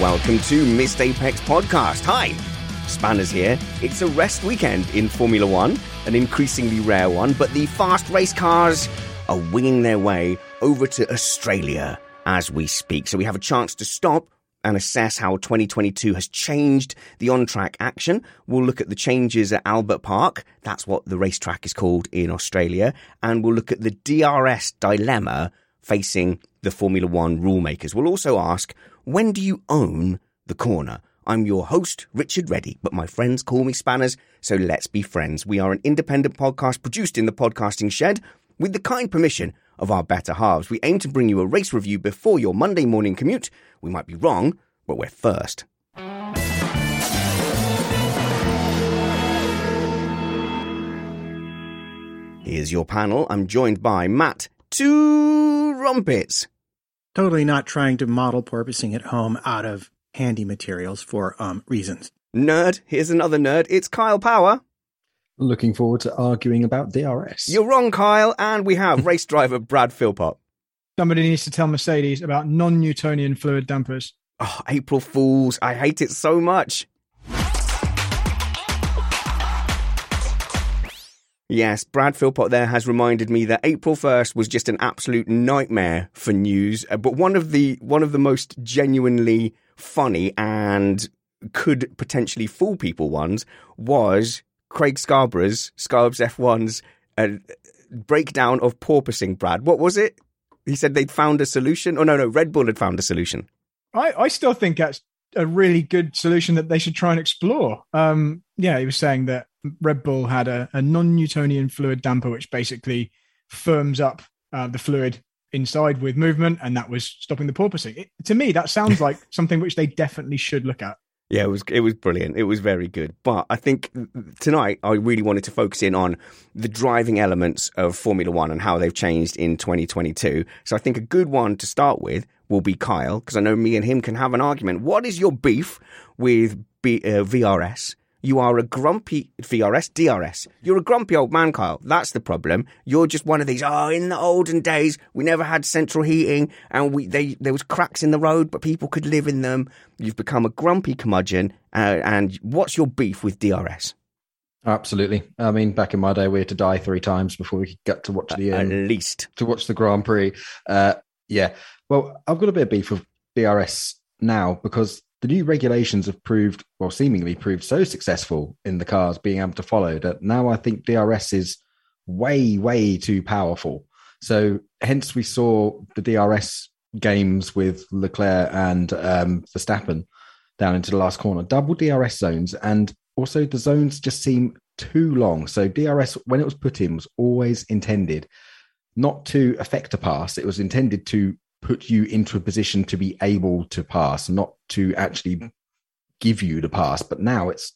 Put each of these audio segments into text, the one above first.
Welcome to Missed Apex Podcast. Hi, Spanners here. It's a rest weekend in Formula One, an increasingly rare one, but the fast race cars are winging their way over to Australia as we speak. So we have a chance to stop and assess how 2022 has changed the on track action. We'll look at the changes at Albert Park. That's what the racetrack is called in Australia. And we'll look at the DRS dilemma facing the Formula One rulemakers. We'll also ask, when do you own the corner? I'm your host, Richard Ready, but my friends call me Spanners, so let's be friends. We are an independent podcast produced in the podcasting shed with the kind permission of our better halves. We aim to bring you a race review before your Monday morning commute. We might be wrong, but we're first. Here's your panel. I'm joined by Matt Two Rumpets. Totally not trying to model porpoising at home out of handy materials for um, reasons. Nerd. Here's another nerd. It's Kyle Power. Looking forward to arguing about DRS. You're wrong, Kyle. And we have race driver Brad Philpott. Somebody needs to tell Mercedes about non-Newtonian fluid dampers. Oh, April Fools. I hate it so much. Yes, Brad Philpott there has reminded me that April 1st was just an absolute nightmare for news, uh, but one of the one of the most genuinely funny and could potentially fool people ones was Craig Scarborough's Scarbs F1's uh, breakdown of porpoising, Brad. What was it? He said they'd found a solution. Oh no, no, Red Bull had found a solution. I, I still think that's a really good solution that they should try and explore. Um, yeah, he was saying that Red Bull had a, a non-Newtonian fluid damper, which basically firms up uh, the fluid inside with movement, and that was stopping the porpoising. It, to me, that sounds like something which they definitely should look at. Yeah, it was it was brilliant. It was very good. But I think tonight I really wanted to focus in on the driving elements of Formula One and how they've changed in 2022. So I think a good one to start with will be Kyle because I know me and him can have an argument. What is your beef with B, uh, VRS? You are a grumpy VRS, DRS. You're a grumpy old man, Kyle. That's the problem. You're just one of these. Oh, in the olden days, we never had central heating, and we they there was cracks in the road, but people could live in them. You've become a grumpy curmudgeon. Uh, and what's your beef with DRS? Absolutely. I mean, back in my day, we had to die three times before we could get to watch the At um, least. to watch the Grand Prix. Uh, yeah. Well, I've got a bit of beef with DRS now because the new regulations have proved, well, seemingly proved so successful in the cars being able to follow that now I think DRS is way, way too powerful. So hence we saw the DRS games with Leclerc and um, Verstappen down into the last corner, double DRS zones, and also the zones just seem too long. So DRS, when it was put in, was always intended not to affect a pass. It was intended to put you into a position to be able to pass, not to actually mm. give you the pass. But now it's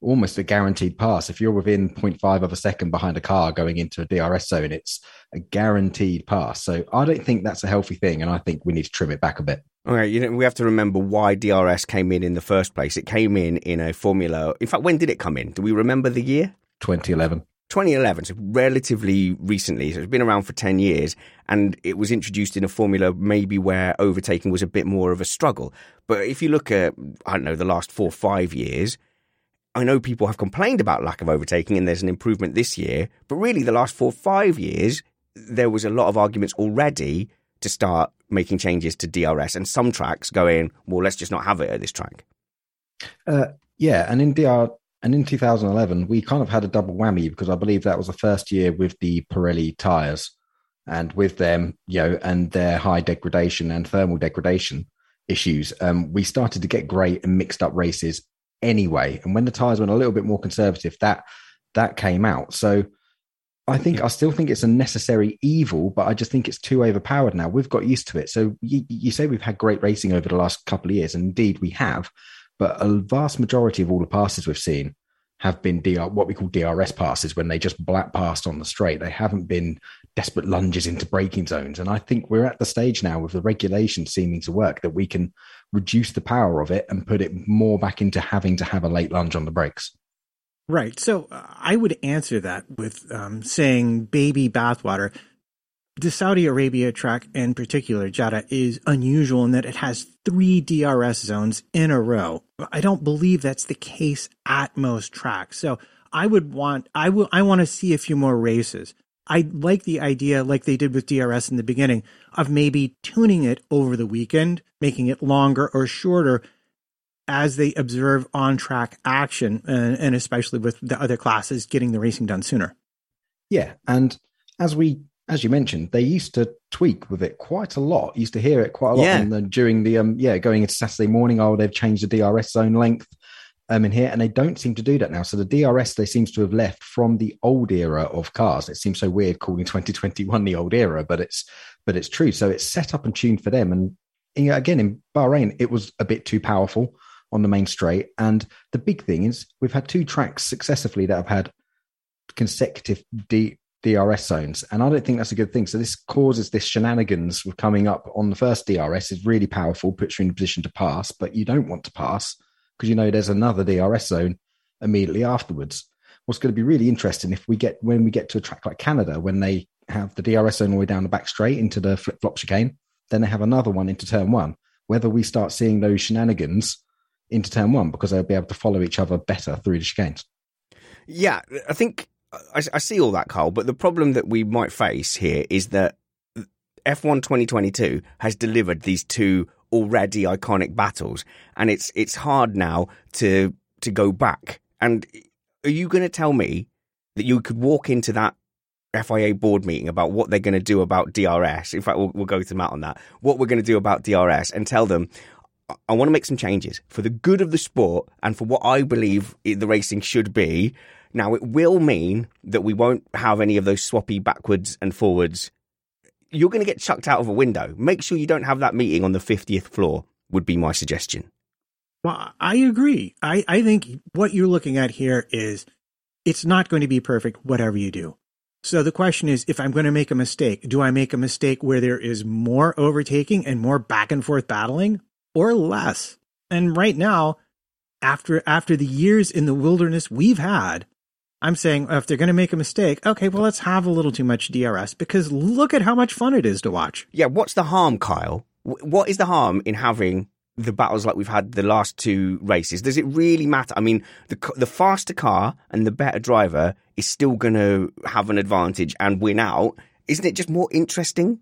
almost a guaranteed pass. If you're within 0.5 of a second behind a car going into a DRS zone, it's a guaranteed pass. So I don't think that's a healthy thing. And I think we need to trim it back a bit. Okay, you know, we have to remember why DRS came in in the first place. It came in in a formula. In fact, when did it come in? Do we remember the year? 2011. 2011, so relatively recently. So it's been around for 10 years and it was introduced in a formula maybe where overtaking was a bit more of a struggle. But if you look at, I don't know, the last four or five years, I know people have complained about lack of overtaking and there's an improvement this year. But really, the last four or five years, there was a lot of arguments already to start making changes to DRS and some tracks going, well, let's just not have it at this track. Uh, yeah. And in DR, and in 2011, we kind of had a double whammy because I believe that was the first year with the Pirelli tires and with them, you know, and their high degradation and thermal degradation issues. Um, we started to get great and mixed up races anyway. And when the tires went a little bit more conservative, that that came out. So I think I still think it's a necessary evil, but I just think it's too overpowered now. We've got used to it. So you, you say we've had great racing over the last couple of years, and indeed we have. But a vast majority of all the passes we've seen have been DR, what we call DRS passes when they just black passed on the straight. They haven't been desperate lunges into braking zones. And I think we're at the stage now with the regulation seeming to work that we can reduce the power of it and put it more back into having to have a late lunge on the brakes. Right. So uh, I would answer that with um, saying baby bathwater the Saudi Arabia track in particular, Jeddah, is unusual in that it has three DRS zones in a row. I don't believe that's the case at most tracks. So I would want, I will, I want to see a few more races. I like the idea, like they did with DRS in the beginning, of maybe tuning it over the weekend, making it longer or shorter as they observe on track action, and, and especially with the other classes getting the racing done sooner. Yeah. And as we as you mentioned, they used to tweak with it quite a lot. Used to hear it quite a lot Yeah. and then during the um yeah going into Saturday morning. Oh, they've changed the DRS zone length um in here, and they don't seem to do that now. So the DRS they seems to have left from the old era of cars. It seems so weird calling 2021 the old era, but it's but it's true. So it's set up and tuned for them. And you know, again in Bahrain, it was a bit too powerful on the main straight. And the big thing is we've had two tracks successively that have had consecutive D, DRS zones, and I don't think that's a good thing. So this causes this shenanigans with coming up on the first DRS is really powerful, puts you in a position to pass, but you don't want to pass because you know there's another DRS zone immediately afterwards. What's going to be really interesting if we get when we get to a track like Canada when they have the DRS zone all the way down the back straight into the flip flop chicane, then they have another one into turn one. Whether we start seeing those shenanigans into turn one because they'll be able to follow each other better through the chicanes. Yeah, I think I, I see all that, Carl. But the problem that we might face here is that F1 2022 has delivered these two already iconic battles, and it's it's hard now to to go back. And are you going to tell me that you could walk into that FIA board meeting about what they're going to do about DRS? In fact, we'll, we'll go to Matt on that. What we're going to do about DRS, and tell them. I- I want to make some changes for the good of the sport and for what I believe the racing should be. Now, it will mean that we won't have any of those swappy backwards and forwards. You're going to get chucked out of a window. Make sure you don't have that meeting on the 50th floor, would be my suggestion. Well, I agree. I, I think what you're looking at here is it's not going to be perfect, whatever you do. So the question is, if I'm going to make a mistake, do I make a mistake where there is more overtaking and more back and forth battling or less? And right now, after, after the years in the wilderness we've had, I'm saying if they're going to make a mistake, okay, well, let's have a little too much DRS because look at how much fun it is to watch. Yeah, what's the harm, Kyle? What is the harm in having the battles like we've had the last two races? Does it really matter? I mean, the the faster car and the better driver is still going to have an advantage and win out. Isn't it just more interesting?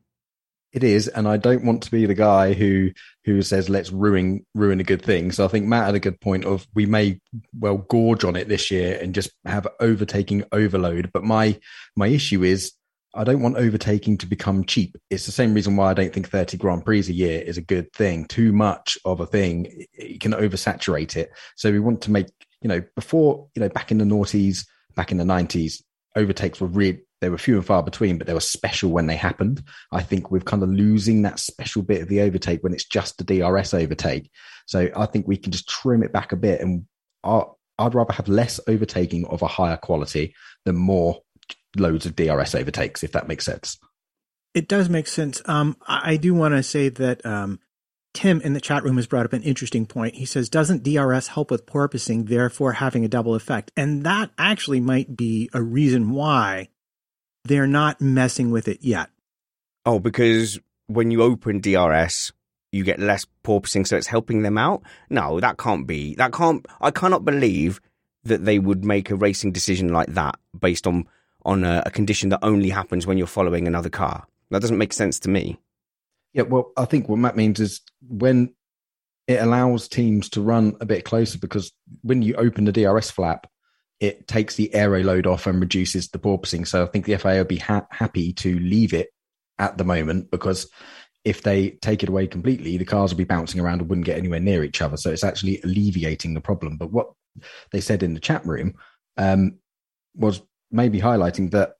It is, and I don't want to be the guy who who says let's ruin ruin a good thing. So I think Matt had a good point of we may well gorge on it this year and just have overtaking overload. But my my issue is I don't want overtaking to become cheap. It's the same reason why I don't think 30 Grand Prix a year is a good thing. Too much of a thing, it can oversaturate it. So we want to make, you know, before, you know, back in the noughties, back in the 90s, overtakes were really, they were few and far between, but they were special when they happened. I think we're kind of losing that special bit of the overtake when it's just the DRS overtake. So I think we can just trim it back a bit and I'd rather have less overtaking of a higher quality than more loads of DRS overtakes, if that makes sense. It does make sense. Um, I do want to say that um, Tim in the chat room has brought up an interesting point. He says, doesn't DRS help with porpoising, therefore having a double effect? And that actually might be a reason why they're not messing with it yet. Oh, because when you open DRS, you get less porpoising, so it's helping them out. No, that can't be. That can't. I cannot believe that they would make a racing decision like that based on on a, a condition that only happens when you're following another car. That doesn't make sense to me. Yeah, well, I think what Matt means is when it allows teams to run a bit closer because when you open the DRS flap, it takes the aero load off and reduces the porpoising. So I think the FIA would be ha- happy to leave it at the moment because if they take it away completely, the cars will be bouncing around and wouldn't get anywhere near each other. So it's actually alleviating the problem. But what they said in the chat room um, was maybe highlighting that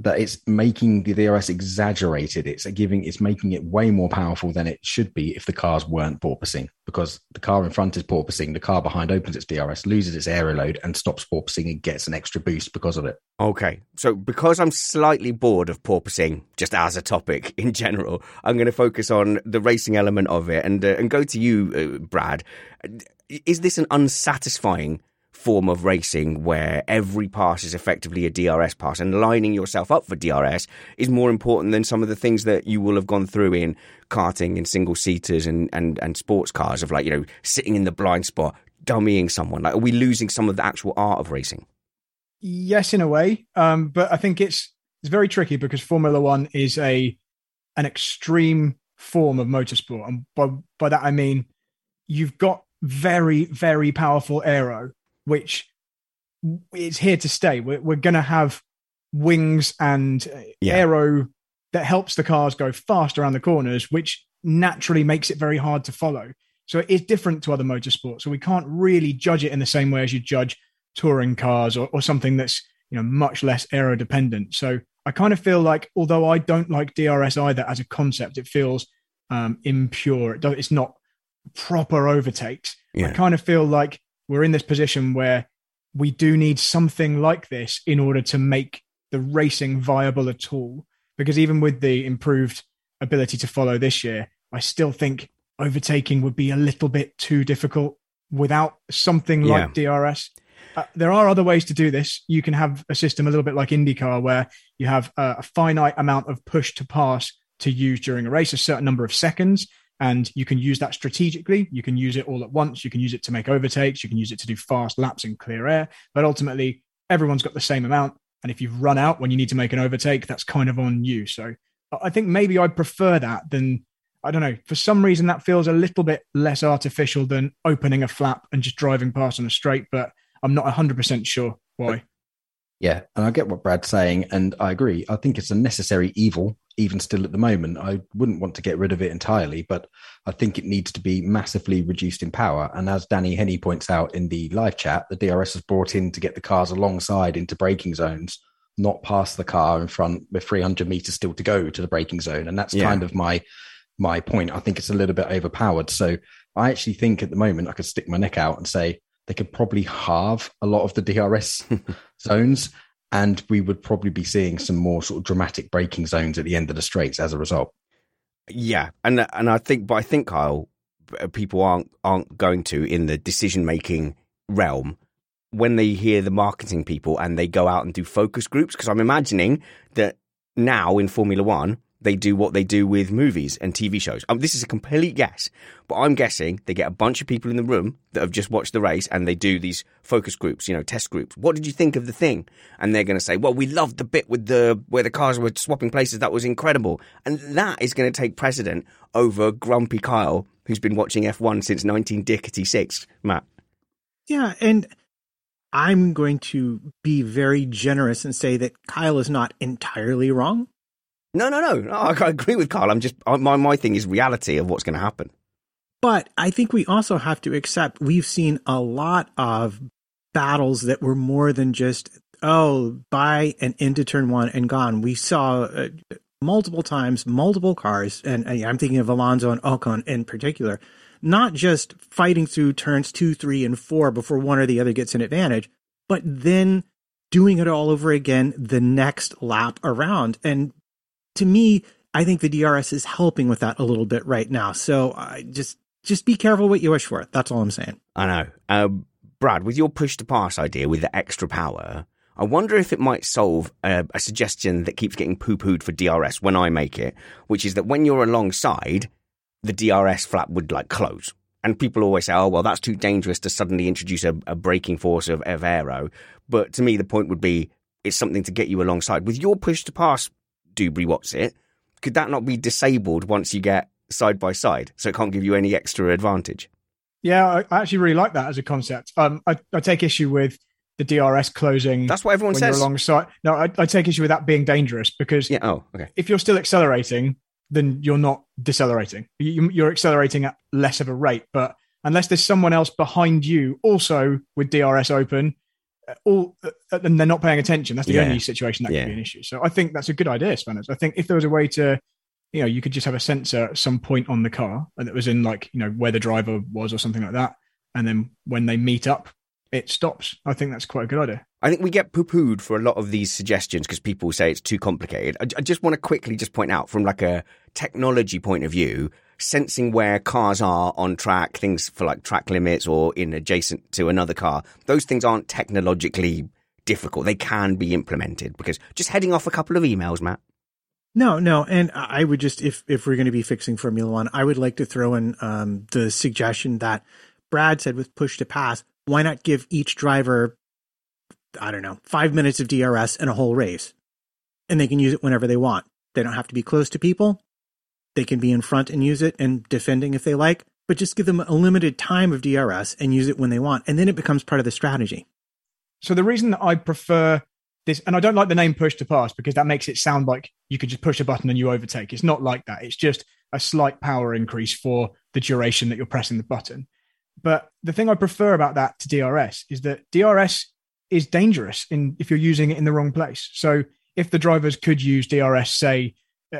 that it's making the DRS exaggerated. It's giving, it's making it way more powerful than it should be if the cars weren't porpoising because the car in front is porpoising. The car behind opens its DRS, loses its aero load and stops porpoising and gets an extra boost because of it. Okay. So because I'm slightly bored of porpoising just as a topic in general, I'm going to focus on the racing element of it and, uh, and go to you, uh, Brad. Is this an unsatisfying form of racing where every pass is effectively a DRS pass and lining yourself up for DRS is more important than some of the things that you will have gone through in karting and single seaters and, and, and sports cars of like, you know, sitting in the blind spot, dummying someone. Like, are we losing some of the actual art of racing? Yes, in a way. Um, but I think it's, it's very tricky because Formula One is a, an extreme form of motorsport. And by, by that, I mean, you've got very, very powerful aero which is here to stay. We're, we're going to have wings and uh, yeah. aero that helps the cars go fast around the corners, which naturally makes it very hard to follow. So it is different to other motorsports. So we can't really judge it in the same way as you judge touring cars or, or something that's you know much less aero dependent. So I kind of feel like, although I don't like DRS either as a concept, it feels um, impure. It it's not proper overtakes. Yeah. I kind of feel like we're in this position where we do need something like this in order to make the racing viable at all. Because even with the improved ability to follow this year, I still think overtaking would be a little bit too difficult without something yeah. like DRS. Uh, there are other ways to do this. You can have a system a little bit like IndyCar where you have a, a finite amount of push to pass to use during a race, a certain number of seconds, and you can use that strategically. You can use it all at once. You can use it to make overtakes. You can use it to do fast laps in clear air. But ultimately, everyone's got the same amount. And if you've run out when you need to make an overtake, that's kind of on you. So I think maybe I'd prefer that than, I don't know, for some reason that feels a little bit less artificial than opening a flap and just driving past on a straight. But I'm not 100% sure why. Yeah, and I get what Brad's saying, and I agree. I think it's a necessary evil, even still at the moment. I wouldn't want to get rid of it entirely, but I think it needs to be massively reduced in power. And as Danny Henny points out in the live chat, the DRS was brought in to get the cars alongside into braking zones, not past the car in front with 300 meters still to go to the braking zone. And that's yeah. kind of my my point. I think it's a little bit overpowered. So I actually think at the moment I could stick my neck out and say they could probably halve a lot of the DRS zones, and we would probably be seeing some more sort of dramatic braking zones at the end of the straights as a result. Yeah, and and I think, but I think Kyle, uh, people aren't aren't going to in the decision making realm when they hear the marketing people and they go out and do focus groups because I'm imagining that now in Formula One they do what they do with movies and TV shows. Um, this is a complete guess, but I'm guessing they get a bunch of people in the room that have just watched the race and they do these focus groups, you know, test groups. What did you think of the thing? And they're going to say, well, we loved the bit with the, where the cars were swapping places. That was incredible. And that is going to take precedent over Grumpy Kyle, who's been watching F1 since 1966. Matt. Yeah. And I'm going to be very generous and say that Kyle is not entirely wrong. No, no, no. I agree with Carl. I'm just my my thing is reality of what's going to happen. But I think we also have to accept we've seen a lot of battles that were more than just oh buy and into turn one and gone. We saw uh, multiple times, multiple cars, and uh, I'm thinking of Alonso and Ocon in particular, not just fighting through turns two, three, and four before one or the other gets an advantage, but then doing it all over again the next lap around. And to me, I think the DRS is helping with that a little bit right now. So I just just be careful what you wish for. That's all I'm saying. I know. Um, Brad, with your push to pass idea with the extra power, I wonder if it might solve a, a suggestion that keeps getting poo pooed for DRS when I make it, which is that when you're alongside, the DRS flap would like close. And people always say, oh, well, that's too dangerous to suddenly introduce a, a braking force of, of aero. But to me, the point would be it's something to get you alongside. With your push to pass, Dubry, what's it? Could that not be disabled once you get side by side? So it can't give you any extra advantage? Yeah, I actually really like that as a concept. Um, I, I take issue with the DRS closing. That's what everyone when says. You're alongside. No, I, I take issue with that being dangerous because yeah. Oh, okay. If you're still accelerating, then you're not decelerating. You, you're accelerating at less of a rate. But unless there's someone else behind you also with DRS open, all uh, and they're not paying attention. That's the Yeah. only situation that Yeah. could be an issue. So I think that's a good idea, Spanners. I think if there was a way to, you know, you could just have a sensor at some point on the car and it was in like, you know, where the driver was or something like that. And then when they meet up, it stops. I think that's quite a good idea. I think we get poo pooed for a lot of these suggestions because people say it's too complicated. I, I just want to quickly just point out from like a technology point of view, sensing where cars are on track, things for like track limits or in adjacent to another car, those things aren't technologically difficult. They can be implemented because just heading off a couple of emails, Matt. No, no, and I would just if if we're going to be fixing Formula One, I would like to throw in um, the suggestion that Brad said with push to pass. Why not give each driver, I don't know, five minutes of DRS and a whole race, and they can use it whenever they want. They don't have to be close to people. They can be in front and use it and defending if they like, but just give them a limited time of DRS and use it when they want, and then it becomes part of the strategy. So the reason that I prefer this, and I don't like the name push to pass because that makes it sound like you could just push a button and you overtake. It's not like that. It's just a slight power increase for the duration that you're pressing the button. But the thing I prefer about that to DRS is that DRS is dangerous in if you're using it in the wrong place. So if the drivers could use DRS, say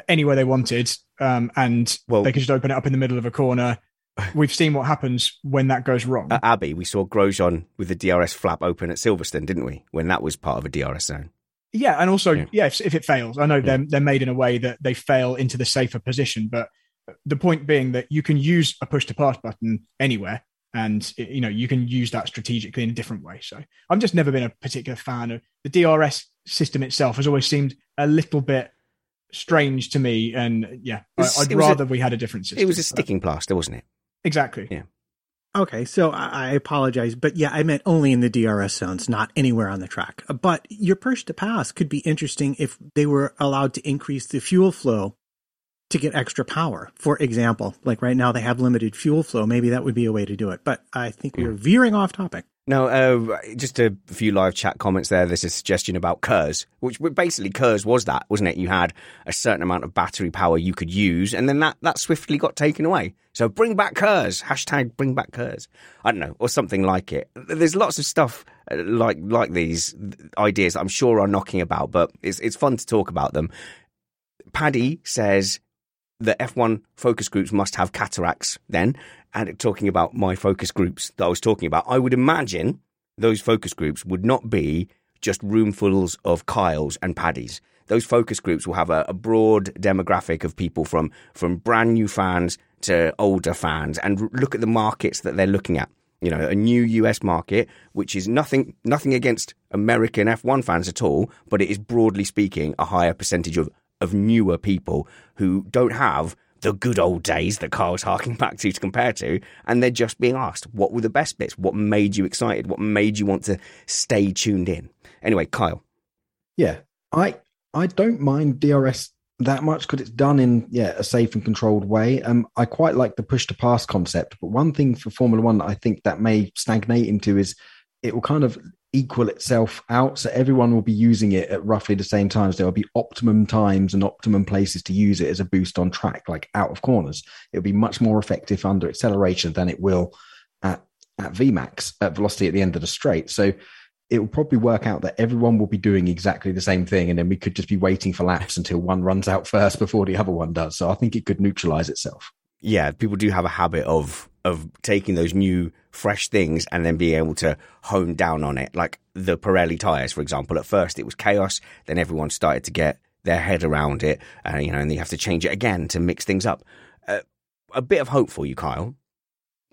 anywhere they wanted, um, and Well- they can just open it up in the middle of a corner, we've seen what happens when that goes wrong. At Abbey, we saw Grosjean with the DRS flap open at Silverstone, didn't we? When that was part of a DRS zone. Yeah, and also, Yeah. yeah, if, if it fails, I know they're they're made in a way that they fail into the safer position. But the point being that you can use a push to pass button anywhere, and you know you can use that strategically in a different way. So I've just never been a particular fan of the DRS system itself. Has always seemed a little bit strange to me, and yeah, was- I, I'd it was a- rather we had a different system. It was a But- sticking plaster, wasn't it? exactly. Yeah. Okay, so I I apologize, but yeah, I meant only in the DRS zones, not anywhere on the track. Uh, but your push to pass could be interesting if they were allowed to increase the fuel flow to get extra power. For example, like right now they have limited fuel flow. Maybe that would be a way to do it. But I think we're veering off topic. No, uh, just a few live chat comments there. There's a suggestion about KERS, which basically KERS was that, wasn't it? You had a certain amount of battery power you could use, and then that, that swiftly got taken away. So bring back KERS, hashtag bring back KERS. I don't know, or something like it. There's lots of stuff uh, like like these ideas I'm sure are knocking about, but it's it's fun to talk about them. Paddy says the F1 focus groups must have cataracts then. And talking about my focus groups that I was talking about, I would imagine those focus groups would not be just roomfuls of Kyles and Paddies. Those focus groups will have a, a broad demographic of people from, from brand new fans to older fans and look at the markets that they're looking at. You know, a new US market, which is nothing, nothing against American F1 fans at all, but it is broadly speaking a higher percentage of, of newer people who don't have the good old days that Carl's harking back to to compare to, and they're just being asked, what were the best bits? What made you excited? What made you want to stay tuned in? Anyway, Kyle. Yeah, I I don't mind DRS that much because it's done in yeah a safe and controlled way. Um, I quite like the push to pass concept, but one thing for Formula One that I think that may stagnate into is it will kind of equal itself out, so everyone will be using it at roughly the same times. There will be optimum times and optimum places to use it as a boost on track, like out of corners. It'll be much more effective under acceleration than it will at at Vmax at velocity at the end of the straight. So it will probably work out that everyone will be doing exactly the same thing, and then we could just be waiting for laps until one runs out first before the other one does. So I think it could neutralize itself. Yeah, people do have a habit of of taking those new fresh things and then being able to hone down on it. Like the Pirelli tires, for example. At first it was chaos, then everyone started to get their head around it, uh, you know, and you have to change it again to mix things up. Uh, a bit of hope for you, Kyle.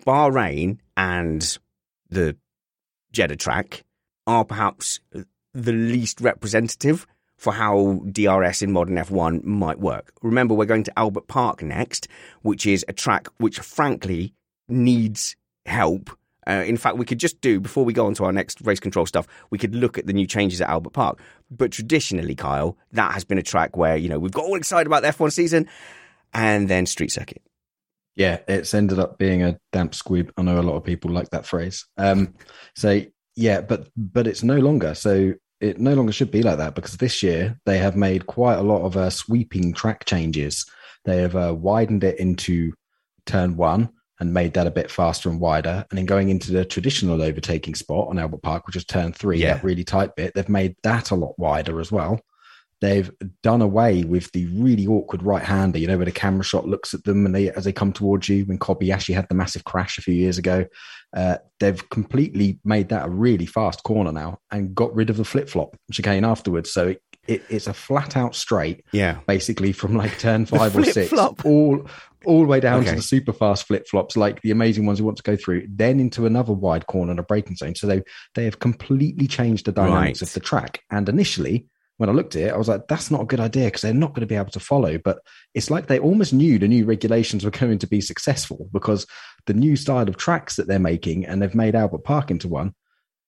Bahrain and the Jeddah track are perhaps the least representative for how DRS in modern F1 might work. Remember, we're going to Albert Park next, which is a track which, frankly, needs help. Uh, in fact, we could just do, before we go on to our next race control stuff, we could look at the new changes at Albert Park. But traditionally, Kyle, that has been a track where, you know, we've got all excited about the F1 season and then street circuit. Yeah, it's ended up being a damp squib. I know a lot of people like that phrase. Um, so yeah, but but it's no longer. So it no longer should be like that because this year they have made quite a lot of uh, sweeping track changes. They have uh, widened it into turn one and made that a bit faster and wider. And then going into the traditional overtaking spot on Albert Park, which is turn three, Yeah. that really tight bit, they've made that a lot wider as well. They've done away with the really awkward right hander, you know, where the camera shot looks at them and they as they come towards you. When Kobayashi had the massive crash a few years ago, uh, they've completely made that a really fast corner now and got rid of the flip flop chicane afterwards. So it, it, it's a flat out straight, Yeah. basically from like turn five or six, flip-flop. all all the way down Okay. to the super fast flip flops, like the amazing ones we want to go through, then into another wide corner and a braking zone. So they they have completely changed the dynamics Right. of the track. And initially, when I looked at it, I was like, that's not a good idea because they're not going to be able to follow. But it's like they almost knew the new regulations were going to be successful because the new style of tracks that they're making, and they've made Albert Park into one.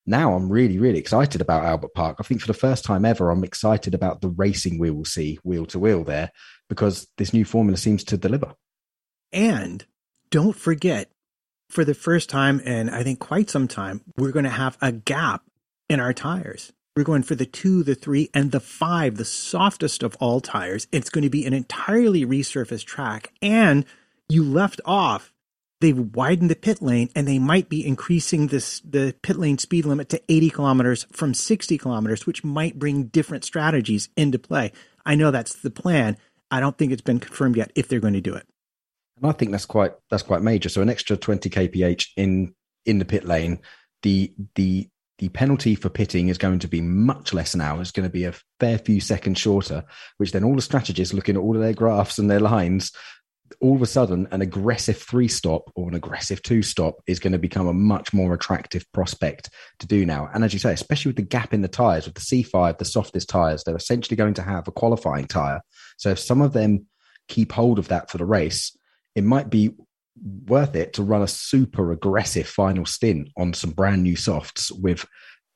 Now I'm really, really excited about Albert Park. I think for the first time ever, I'm excited about the racing we will see wheel to wheel there because this new formula seems to deliver. And don't forget, for the first time in I think quite some time, we're going to have a gap in our tires. We're going for the two, the three, and the five, the softest of all tires. It's going to be an entirely resurfaced track. And you left off, they've widened the pit lane and they might be increasing this the pit lane speed limit to 80 kilometers from 60 kilometers, which might bring different strategies into play. I know that's the plan. I don't think it's been confirmed yet if they're going to do it. And I think that's quite that's quite major. So an extra 20 kph in in the pit lane. The the the penalty for pitting is going to be much less now. It's going to be a fair few seconds shorter, which then all the strategists looking at all of their graphs and their lines, all of a sudden an aggressive three stop or an aggressive two stop is going to become a much more attractive prospect to do now. And as you say, especially with the gap in the tires, with the C5, the softest tires, they're essentially going to have a qualifying tire. So if some of them keep hold of that for the race, it might be worth it to run a super aggressive final stint on some brand new softs with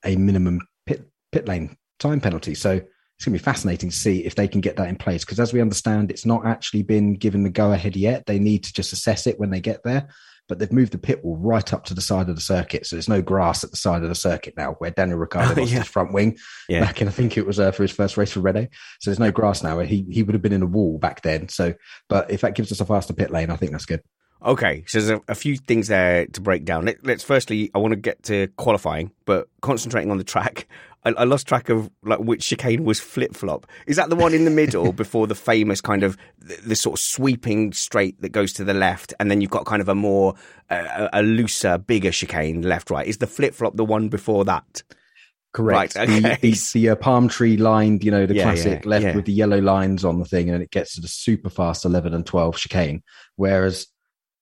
a minimum pit pit lane time penalty. So it's going to be fascinating to see if they can get that in place because as we understand it's not actually been given the go ahead yet. They need to just assess it when they get there. But they've moved the pit wall right up to the side of the circuit, so there's no grass at the side of the circuit now. Where Daniel Ricciardo lost yeah. his front wing Yeah. back in, I think it was uh, for his first race for Renault. So there's no grass now. He he would have been in a wall back then. So, but if that gives us a faster pit lane, I think that's good. Okay, so there's a, a few things there to break down. Let, let's firstly, I want to get to qualifying, but concentrating on the track. I, I lost track of like which chicane was flip flop. Is that the one in the middle before the famous kind of the, the sort of sweeping straight that goes to the left, and then you've got kind of a more uh, a looser, bigger chicane left right? Is the flip flop the one before that? Correct. Right, The- The, the, uh, palm tree lined, you know, the Yeah, classic yeah, left yeah. with the yellow lines on the thing, and it gets to the super fast 11 and 12 chicane. Whereas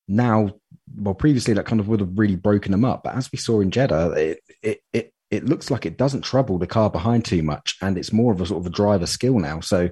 now, well, previously that kind of would have really broken them up. But as we saw in Jeddah, it, it, it, it looks like it doesn't trouble the car behind too much, and it's more of a sort of a driver skill now. So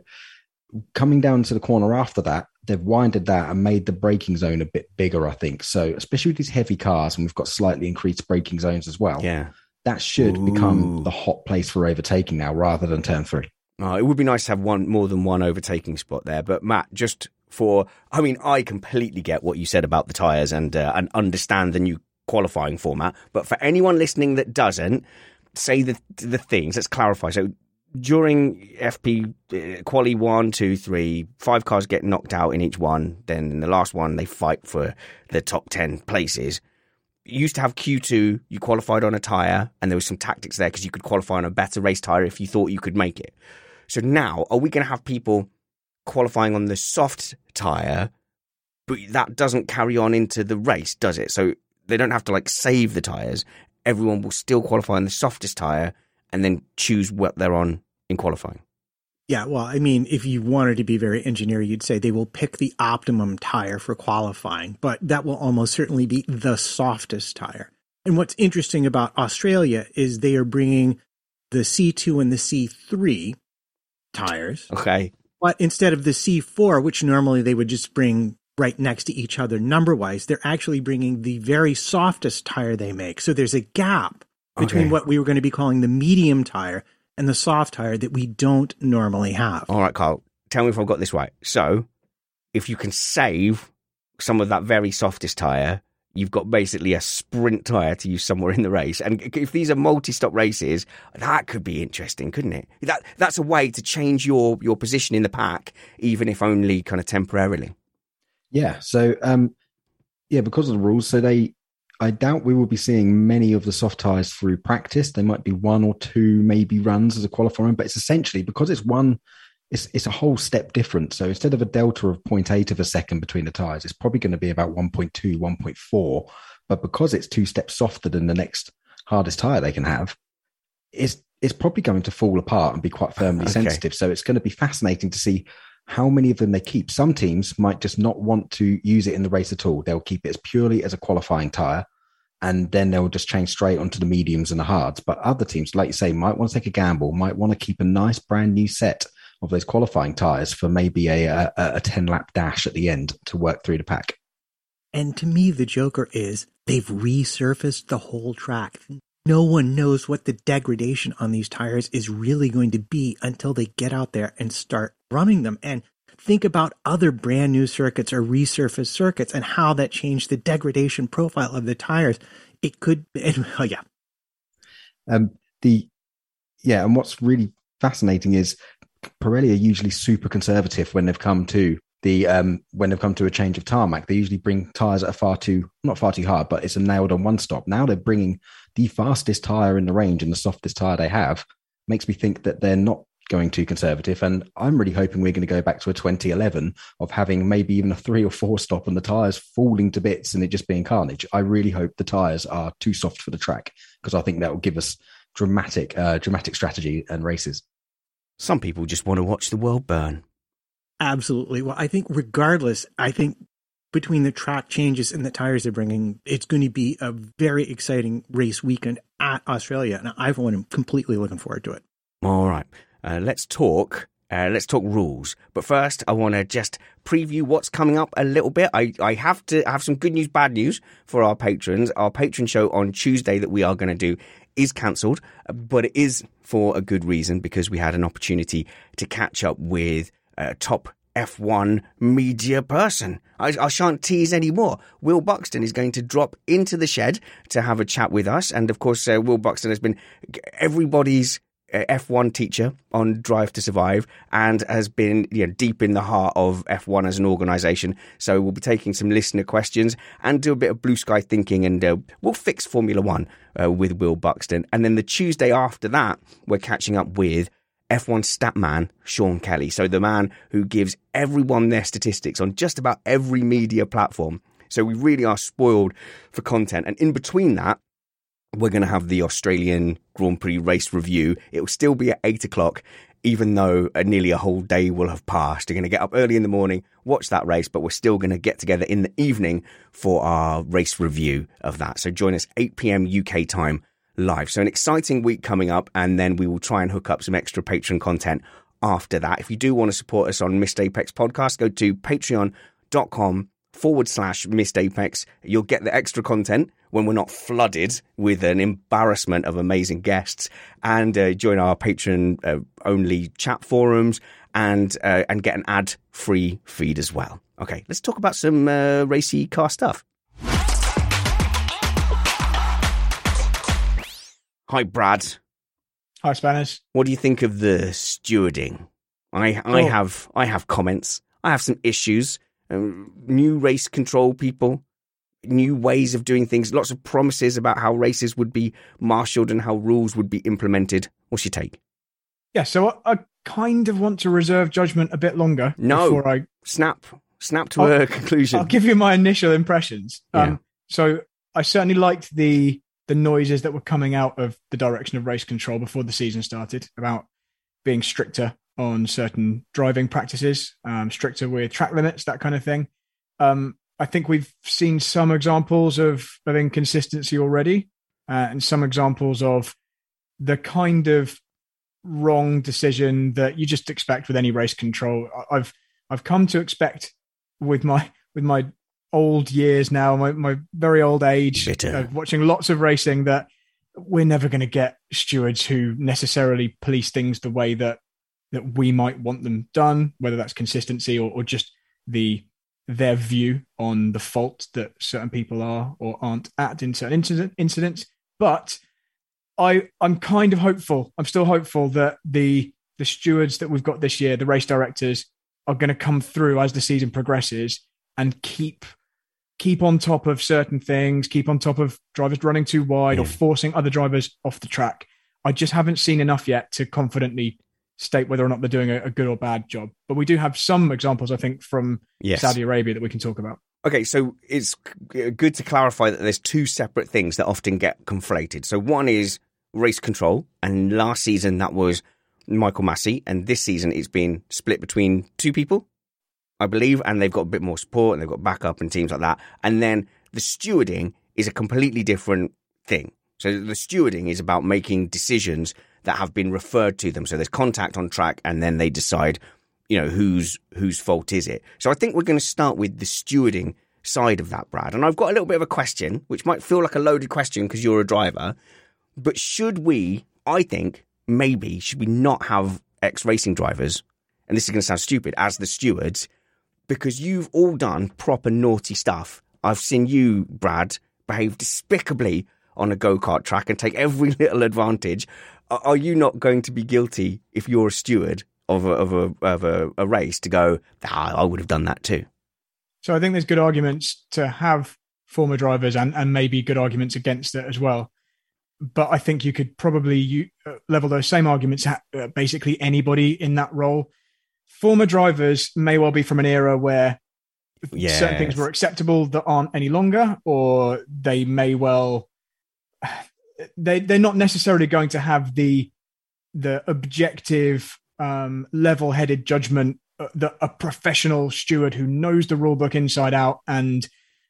coming down to the corner after that, they've winded that and made the braking zone a bit bigger, I think. So especially with these heavy cars, and we've got slightly increased braking zones as well Yeah. that should become the hot place for overtaking now rather than turn three. Oh, it would be nice to have one more than one overtaking spot there. But Matt, just for, I mean, I completely get what you said about the tyres and uh, and understand the new qualifying format. But for anyone listening that doesn't, say the the things. Let's clarify. So during FP uh, quali one, two, three, five cars get knocked out in each one. Then in the last one, they fight for the top ten places. you used to have Q2, you qualified on a tyre, and there was some tactics there because you could qualify on a better race tyre if you thought you could make it. So now, are we going to have people qualifying on the soft tyre, but that doesn't carry on into the race, does it? So they don't have to like save the tyres. Everyone will still qualify on the softest tyre and then choose what they're on in qualifying. Yeah, well, I mean, if you wanted to be very engineer, you'd say they will pick the optimum tire for qualifying, but that will almost certainly be the softest tire. And what's interesting about Australia is they are bringing the C2 and the C3 tires. Okay. But instead of the C4, which normally they would just bring right next to each other number wise, they're actually bringing the very softest tire they make. So there's a gap between Okay. what we were going to be calling the medium tire and the soft tire that we don't normally have. All right, Carl, tell me if I've got this right. So, if you can save some of that very softest tyre, you've got basically a sprint tyre to use somewhere in the race. And if these are multi-stop races, that could be interesting, couldn't it? That that's a way to change your your position in the pack, even if only kind of temporarily. Yeah. So, um, yeah, because of the rules, so they, I doubt we will be seeing many of the soft tires through practice. There might be one or two, maybe runs as a qualifying, but it's essentially because it's one, it's it's a whole step different. So instead of a delta of 0.8 of a second between the tires, it's probably going to be about 1.2, 1.4. But because it's two steps softer than the next hardest tire they can have, it's it's probably going to fall apart and be quite firmly Okay. sensitive. So it's going to be fascinating to see how many of them they keep. Some teams might just not want to use it in the race at all. They'll keep it as purely as a qualifying tire, and then they'll just change straight onto the mediums and the hards. But other teams, like you say, might want to take a gamble, might want to keep a nice brand new set of those qualifying tires for maybe a a, a ten lap dash at the end to work through the pack. And to me, the Joker is they've resurfaced the whole track. No one knows what the degradation on these tires is really going to be until they get out there and start running them. And think about other brand new circuits or resurfaced circuits and how that changed the degradation profile of the tires. It could, and, oh yeah, Um, the yeah, and what's really fascinating is Pirelli are usually super conservative when they've come to the um when they've come to a change of tarmac. They usually bring tires that are far too not far too hard, but it's a nailed on one stop. Now they're bringing the fastest tire in the range and the softest tire they have. Makes me think that they're not going too conservative. And I'm really hoping we're going to go back to a 2011 of having maybe even a three or four stop and the tires falling to bits and it just being carnage. I really hope the tires are too soft for the track because I think that will give us dramatic, uh, dramatic strategy and races. Some people just want to watch the world burn. absolutely. Well, I think regardless, I think between the track changes and the tires they're bringing, it's going to be a very exciting race weekend at Australia. And I've am completely looking forward to it. All right, uh, let's talk. Uh, let's talk rules. But first, I want to just preview what's coming up a little bit. I, I have to have some good news, bad news for our patrons. Our patron show on Tuesday that we are going to do is cancelled, but it is for a good reason because we had an opportunity to catch up with a top F1 media person. I, I shan't tease anymore. Will Buxton is going to drop into the shed to have a chat with us. And of course, uh, Will Buxton has been everybody's uh, F1 teacher on Drive to Survive and has been you know, deep in the heart of F1 as an organisation. So we'll be taking some listener questions and do a bit of blue sky thinking and uh, we'll fix Formula One uh, with Will Buxton. And then the Tuesday after that, we're catching up with F1 stat man Sean Kelly. So the man who gives everyone their statistics on just about every media platform. So we really are spoiled for content. And in between that, we're going to have the Australian Grand Prix race review. It will still be at eight o'clock, even though uh, nearly a whole day will have passed. You're going to get up early in the morning, watch that race, but we're still going to get together in the evening for our race review of that. So join us 8 p.m. UK time live. So an exciting week coming up, and then we will try and hook up some extra patron content after that. If you do want to support us on Missed Apex podcast, go to patreon.com forward slash missed apex you'll get the extra content when we're not flooded with an embarrassment of amazing guests and uh, join our patron uh, only chat forums and uh, and get an ad free feed as well. Okay let's talk about some uh, racy car stuff. Hi brad. Hi, Spanners. what do you think of the stewarding? I i Oh. have i have comments. I have some issues um, new race control people new ways of doing things, lots of promises about how races would be marshaled and how rules would be implemented. What's your take? Yeah, so I, I kind of want to reserve judgment a bit longer No. before I Snap, snap to I'll- a conclusion. I'll give you my initial impressions. Yeah. Um, so I certainly liked the the noises that were coming out of the direction of race control before the season started about being stricter on certain driving practices, um, stricter with track limits, that kind of thing. Um, I think we've seen some examples of of inconsistency already, uh, and some examples of the kind of wrong decision that you just expect with any race control. I've I've come to expect with my with my old years now, my, my very old age watching lots of racing that we're never going to get stewards who necessarily police things the way that that we might want them done, whether that's consistency or, or just the their view on the fault that certain people are or aren't at in certain incident, incidents. But I I'm kind of hopeful. I'm still hopeful that the the stewards that we've got this year, the race directors, are going to come through as the season progresses and keep keep on top of certain things, keep on top of drivers running too wide or forcing other drivers off the track. I just haven't seen enough yet to confidently state whether or not they're doing a, a good or bad job. But we do have some examples, I think, from Yes. Saudi Arabia that we can talk about. Okay, so it's uh, good to clarify that there's two separate things that often get conflated. So one is race control, and last season that was Michael Masi, and this season it's been split between two people, I believe, and they've got a bit more support and they've got backup and teams like that. And then the stewarding is a completely different thing. So the stewarding is about making decisions that have been referred to them. So there's contact on track, and then they decide, you know, whose whose fault is it. So I think we're going to start with the stewarding side of that, Brad. And I've got a little bit of a question, which might feel like a loaded question because you're a driver, but should we? I think maybe should we not have ex racing drivers? And this is going to sound stupid as the stewards because you've all done proper naughty stuff. I've seen you, Brad, behave despicably on a go kart track and take every little advantage. Are you not going to be guilty if you're a steward of a, of a, of a, a race to go, ah, I would have done that too? So I think there's good arguments to have former drivers and, and maybe good arguments against it as well. But I think you could probably you, uh, level those same arguments at uh, basically anybody in that role. Former drivers may well be from an era where certain things were acceptable that aren't any longer, or they may well they they're not necessarily going to have the the objective um, level-headed judgment uh, that a professional steward who knows the rule book inside out and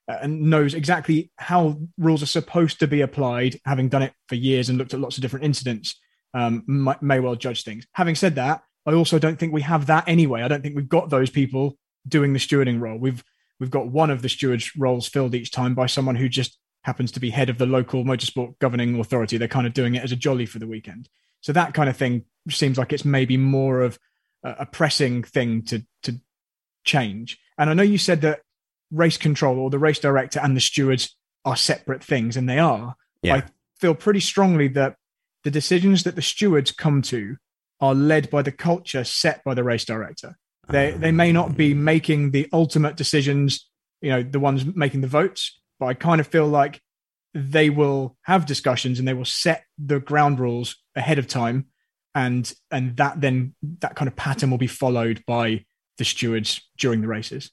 uh, and knows exactly how rules are supposed to be applied, having done it for years and looked at lots of different incidents, um, may, may well judge things. Having said that, I also don't think we have that anyway. I don't think we've got those people doing the stewarding role. We've we've got one of the stewards roles filled each time by someone who just happens to be head of the local motorsport governing authority. They're kind of doing it as a jolly for the weekend. So that kind of thing seems like it's maybe more of a, pressing thing to to change. And I know you said that race control or the race director and the stewards are separate things, and they are. Yeah. I feel pretty strongly that the decisions that the stewards come to are led by the culture set by the race director. They they may not be ah. making the ultimate decisions, you know, the ones making the votes, but I kind of feel like they will have discussions and they will set the ground rules ahead of time and and that then that kind of pattern will be followed by the stewards during the races.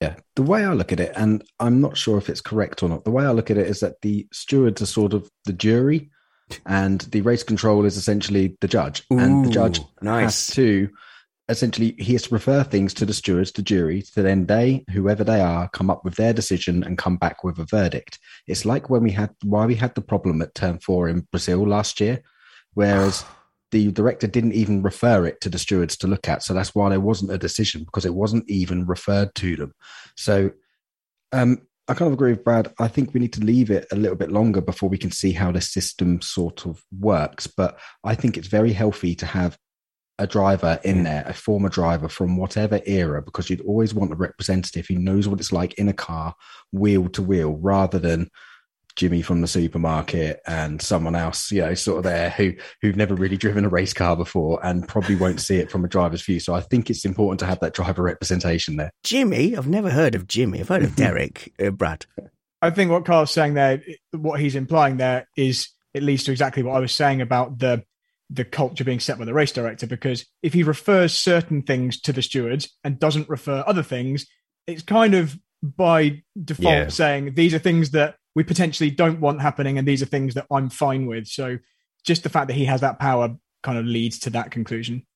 Yeah, the way I look at it, and I'm not sure if it's correct or not. The way I look at it is that the stewards are sort of the jury, and the race control is essentially the judge, and the judge nice. has to essentially he has to refer things to the stewards, the jury, to then they, whoever they are, come up with their decision and come back with a verdict. It's like when we had why we had the problem at turn four in Brazil last year, whereas the director didn't even refer it to the stewards to look at. So that's why there wasn't a decision because it wasn't even referred to them. So um, I kind of agree with Brad. I think we need to leave it a little bit longer before we can see how the system sort of works. But I think it's very healthy to have a driver in there, a former driver from whatever era, because you'd always want a representative who knows what it's like in a car, wheel to wheel, rather than Jimmy from the supermarket and someone else, you know, sort of there who who've never really driven a race car before and probably won't see it from a driver's view. So I think it's important to have that driver representation there. Jimmy? I've never heard of Jimmy. I've heard of Derek, uh, Brad. I think what Carl's saying there, what he's implying there, is it leads to exactly what I was saying about the the culture being set by the race director. Because if he refers certain things to the stewards and doesn't refer other things, it's kind of by default Yeah. saying these are things that we potentially don't want happening, and these are things that I'm fine with. So just the fact that he has that power kind of leads to that conclusion.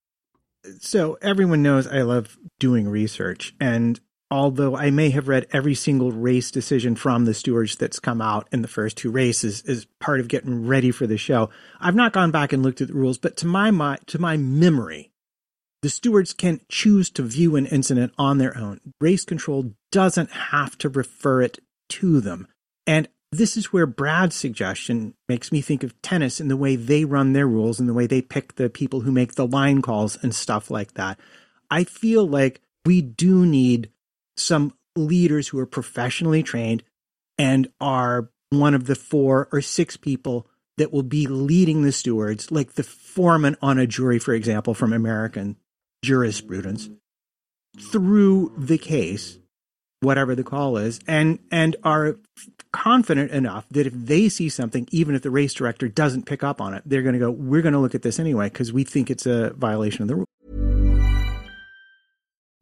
So everyone knows I love doing research. And although I may have read every single race decision from the stewards that's come out in the first two races as part of getting ready for the show, I've not gone back and looked at the rules, but to my mi- to my memory, the stewards can choose to view an incident on their own. Race control doesn't have to refer it to them. And this is where Brad's suggestion makes me think of tennis and the way they run their rules and the way they pick the people who make the line calls and stuff like that. I feel like we do need some leaders who are professionally trained and are one of the four or six people that will be leading the stewards, like the foreman on a jury, for example, from American jurisprudence, through the case, whatever the call is, and and are confident enough that if they see something, even if the race director doesn't pick up on it, they're going to go, "We're going to look at this anyway because we think it's a violation of the rule."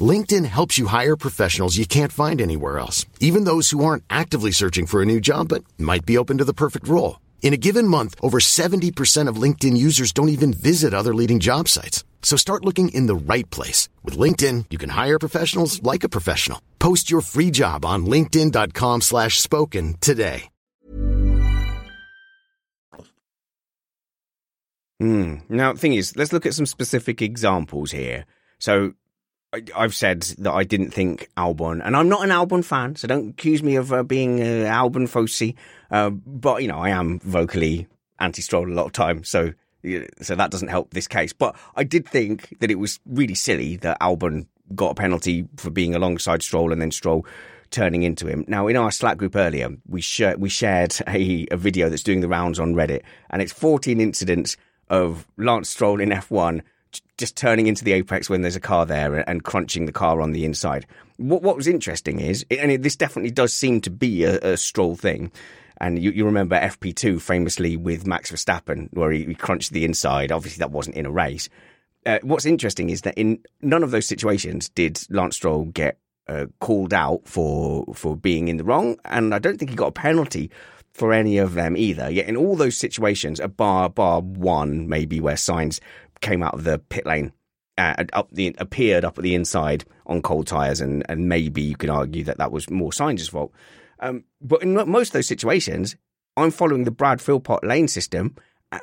LinkedIn helps you hire professionals you can't find anywhere else, even those who aren't actively searching for a new job but might be open to the perfect role. In a given month, over 70% of LinkedIn users don't even visit other leading job sites. So start looking in the right place. With LinkedIn, you can hire professionals like a professional. Post your free job on linkedin.com slash spoken today. Hmm. Now, the thing is, let's look at some specific examples here. So, I've said that I didn't think Albon, and I'm not an Albon fan, so don't accuse me of uh, being uh, Albon Fosi. Uh, but you know, I am vocally anti-Stroll a lot of time, so so that doesn't help this case. But I did think that it was really silly that Albon got a penalty for being alongside Stroll, and then Stroll turning into him. Now, in our Slack group earlier, we sh- we shared a, a video that's doing the rounds on Reddit, and it's 14 incidents of Lance Stroll in F1 j- just turning into the apex when there's a car there and, crunching the car on the inside. What what was interesting is, and it, this definitely does seem to be a, a Stroll thing. And you, you remember FP2 famously with Max Verstappen, where he, he crunched the inside. Obviously, that wasn't in a race. Uh, what's interesting is that in none of those situations did Lance Stroll get uh, called out for for being in the wrong, and I don't think he got a penalty for any of them either. Yet in all those situations, a bar bar one maybe where Sainz came out of the pit lane, uh, up the appeared up at the inside on cold tires, and and maybe you could argue that that was more Sainz's fault. Um, but in most of those situations, I'm following the Brad Philpott lane system,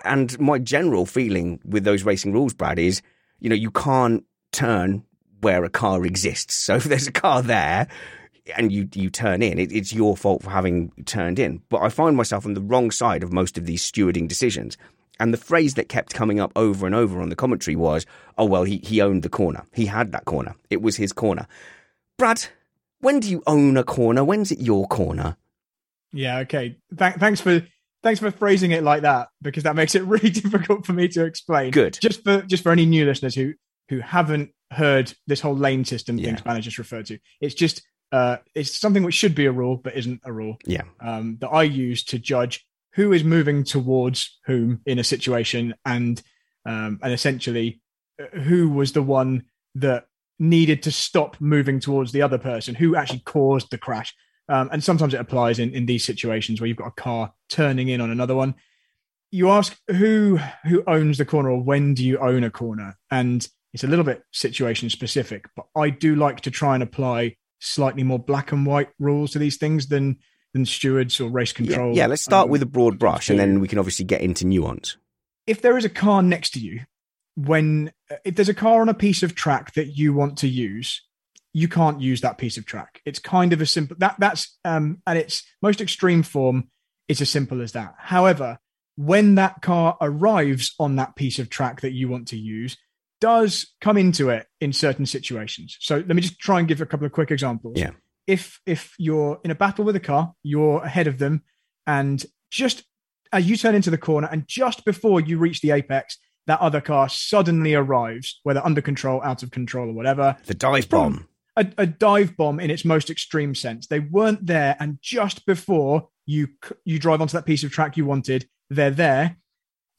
and my general feeling with those racing rules, Brad, is you know you can't turn where a car exists. So if there's a car there and you you turn in, it, it's your fault for having turned in. But I find myself on the wrong side of most of these stewarding decisions. And the phrase that kept coming up over and over on the commentary was, "Oh well, he he owned the corner. He had that corner. It was his corner." Brad, when do you own a corner? When's it your corner? Yeah. Okay. Th- thanks for thanks for phrasing it like that because that makes it really difficult for me to explain. Good. Just for just for any new listeners who who haven't heard this whole lane system Yeah. thing Spanners just referred to, it's just uh, it's something which should be a rule but isn't a rule. Yeah. Um, that I use to judge who is moving towards whom in a situation, and um, and essentially who was the one that needed to stop moving towards the other person, who actually caused the crash. Um, and sometimes it applies in, in these situations where you've got a car turning in on another one. You ask who who owns the corner or when do you own a corner, and it's a little bit situation specific. But I do like to try and apply slightly more black and white rules to these things than than stewards or race control. Yeah, yeah let's start um, with a broad brush, and then we can obviously get into nuance. If there is a car next to you, when if there's a car on a piece of track that you want to use, you can't use that piece of track. It's kind of a simple that that's um at its most extreme form. It's as simple as that. However, when that car arrives on that piece of track that you want to use, does come into it in certain situations. So let me just try and give a couple of quick examples. Yeah. If if you're in a battle with a car, you're ahead of them, and just as you turn into the corner, and just before you reach the apex, that other car suddenly arrives, whether under control, out of control, or whatever. The dive bomb. A, a dive bomb in its most extreme sense. They weren't there, and just before you you drive onto that piece of track you wanted, they're there.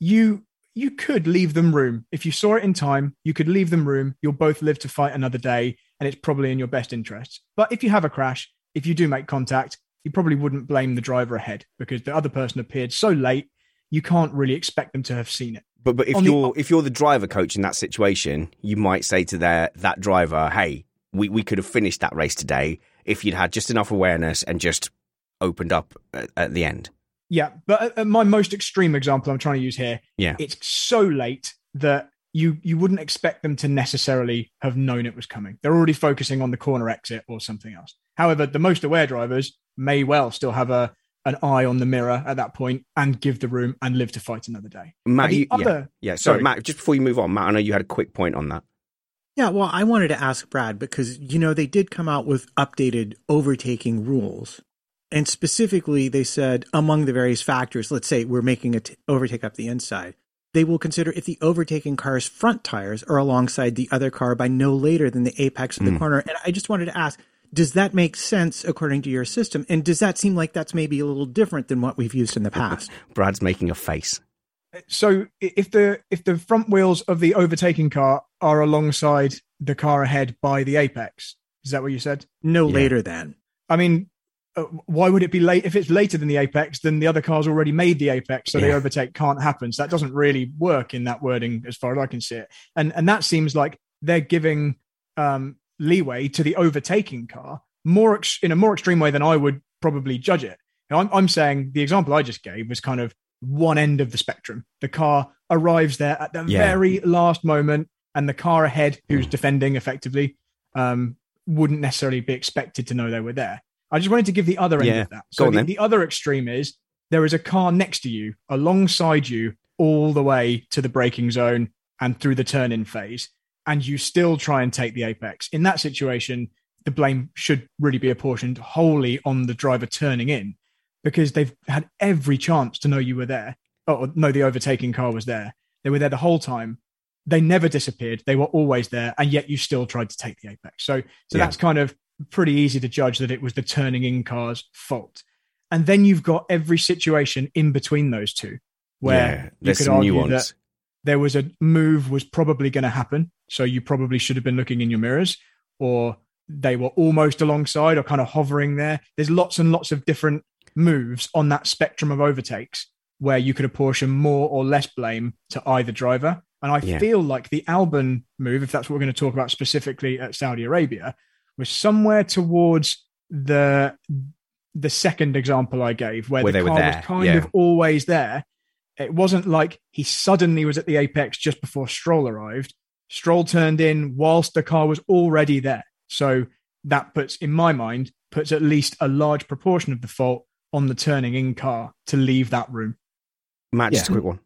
You you could leave them room. If you saw it in time, you could leave them room. You'll both live to fight another day, and it's probably in your best interest. But if you have a crash, if you do make contact, you probably wouldn't blame the driver ahead because the other person appeared so late, you can't really expect them to have seen it. But but if On you're if you're the driver coach in that situation, you might say to their that driver, "Hey, we we could have finished that race today if you'd had just enough awareness and just opened up at, at the end." Yeah, but uh, my most extreme example I'm trying to use here, Yeah. it's so late that you you wouldn't expect them to necessarily have known it was coming. They're already focusing on the corner exit or something else. However, the most aware drivers may well still have a an eye on the mirror at that point and give the room and live to fight another day. Matt, And the you, yeah, other- yeah. Sorry, sorry. Matt. Just before you move on, Matt, I know you had a quick point on that. Yeah, well, I wanted to ask Brad because, you know, they did come out with updated overtaking rules. And specifically, they said among the various factors, let's say we're making a t- overtake up the inside, they will consider if the overtaking car's front tires are alongside the other car by no later than the apex of the Mm. corner. And I just wanted to ask, does that make sense according to your system? And does that seem like that's maybe a little different than what we've used in the past? Brad's making a face. So if the if the front wheels of the overtaking car are alongside the car ahead by the apex, is that what you said? No Yeah. later than. I mean, uh, why would it be late if it's later than the apex? Then the other car's already made the apex, so the overtake can't happen. So that doesn't really work in that wording, as far as I can see it. And and that seems like they're giving um, leeway to the overtaking car more ex- in a more extreme way than I would probably judge it. Now, I'm, I'm saying the example I just gave was kind of one end of the spectrum. The car arrives there at the Yeah. very last moment, and the car ahead, who's defending effectively, um, wouldn't necessarily be expected to know they were there. I just wanted to give the other end Yeah. of that. So the, the other extreme is there is a car next to you, alongside you, all the way to the braking zone and through the turn in phase, and you still try and take the apex. In that situation, the blame should really be apportioned wholly on the driver turning in because they've had every chance to know you were there or know the overtaking car was there. They were there the whole time. They never disappeared. They were always there, and yet you still tried to take the apex. So, so Yeah. that's kind of pretty easy to judge that it was the turning in car's fault. And then you've got every situation in between those two, where Yeah, you could argue nuance. that there was a move was probably going to happen, so you probably should have been looking in your mirrors, or they were almost alongside or kind of hovering there. There's lots and lots of different moves on that spectrum of overtakes where you could apportion more or less blame to either driver. And I Yeah. feel like the Albon move, if that's what we're going to talk about specifically at Saudi Arabia, was somewhere towards the the second example I gave, where, Where the they car there, was kind yeah. of always there. It wasn't like he suddenly was at the apex just before Stroll arrived. Stroll turned in whilst the car was already there. So that puts, in my mind, puts at least a large proportion of the fault on the turning in car to leave that room. Matt, just a quick one.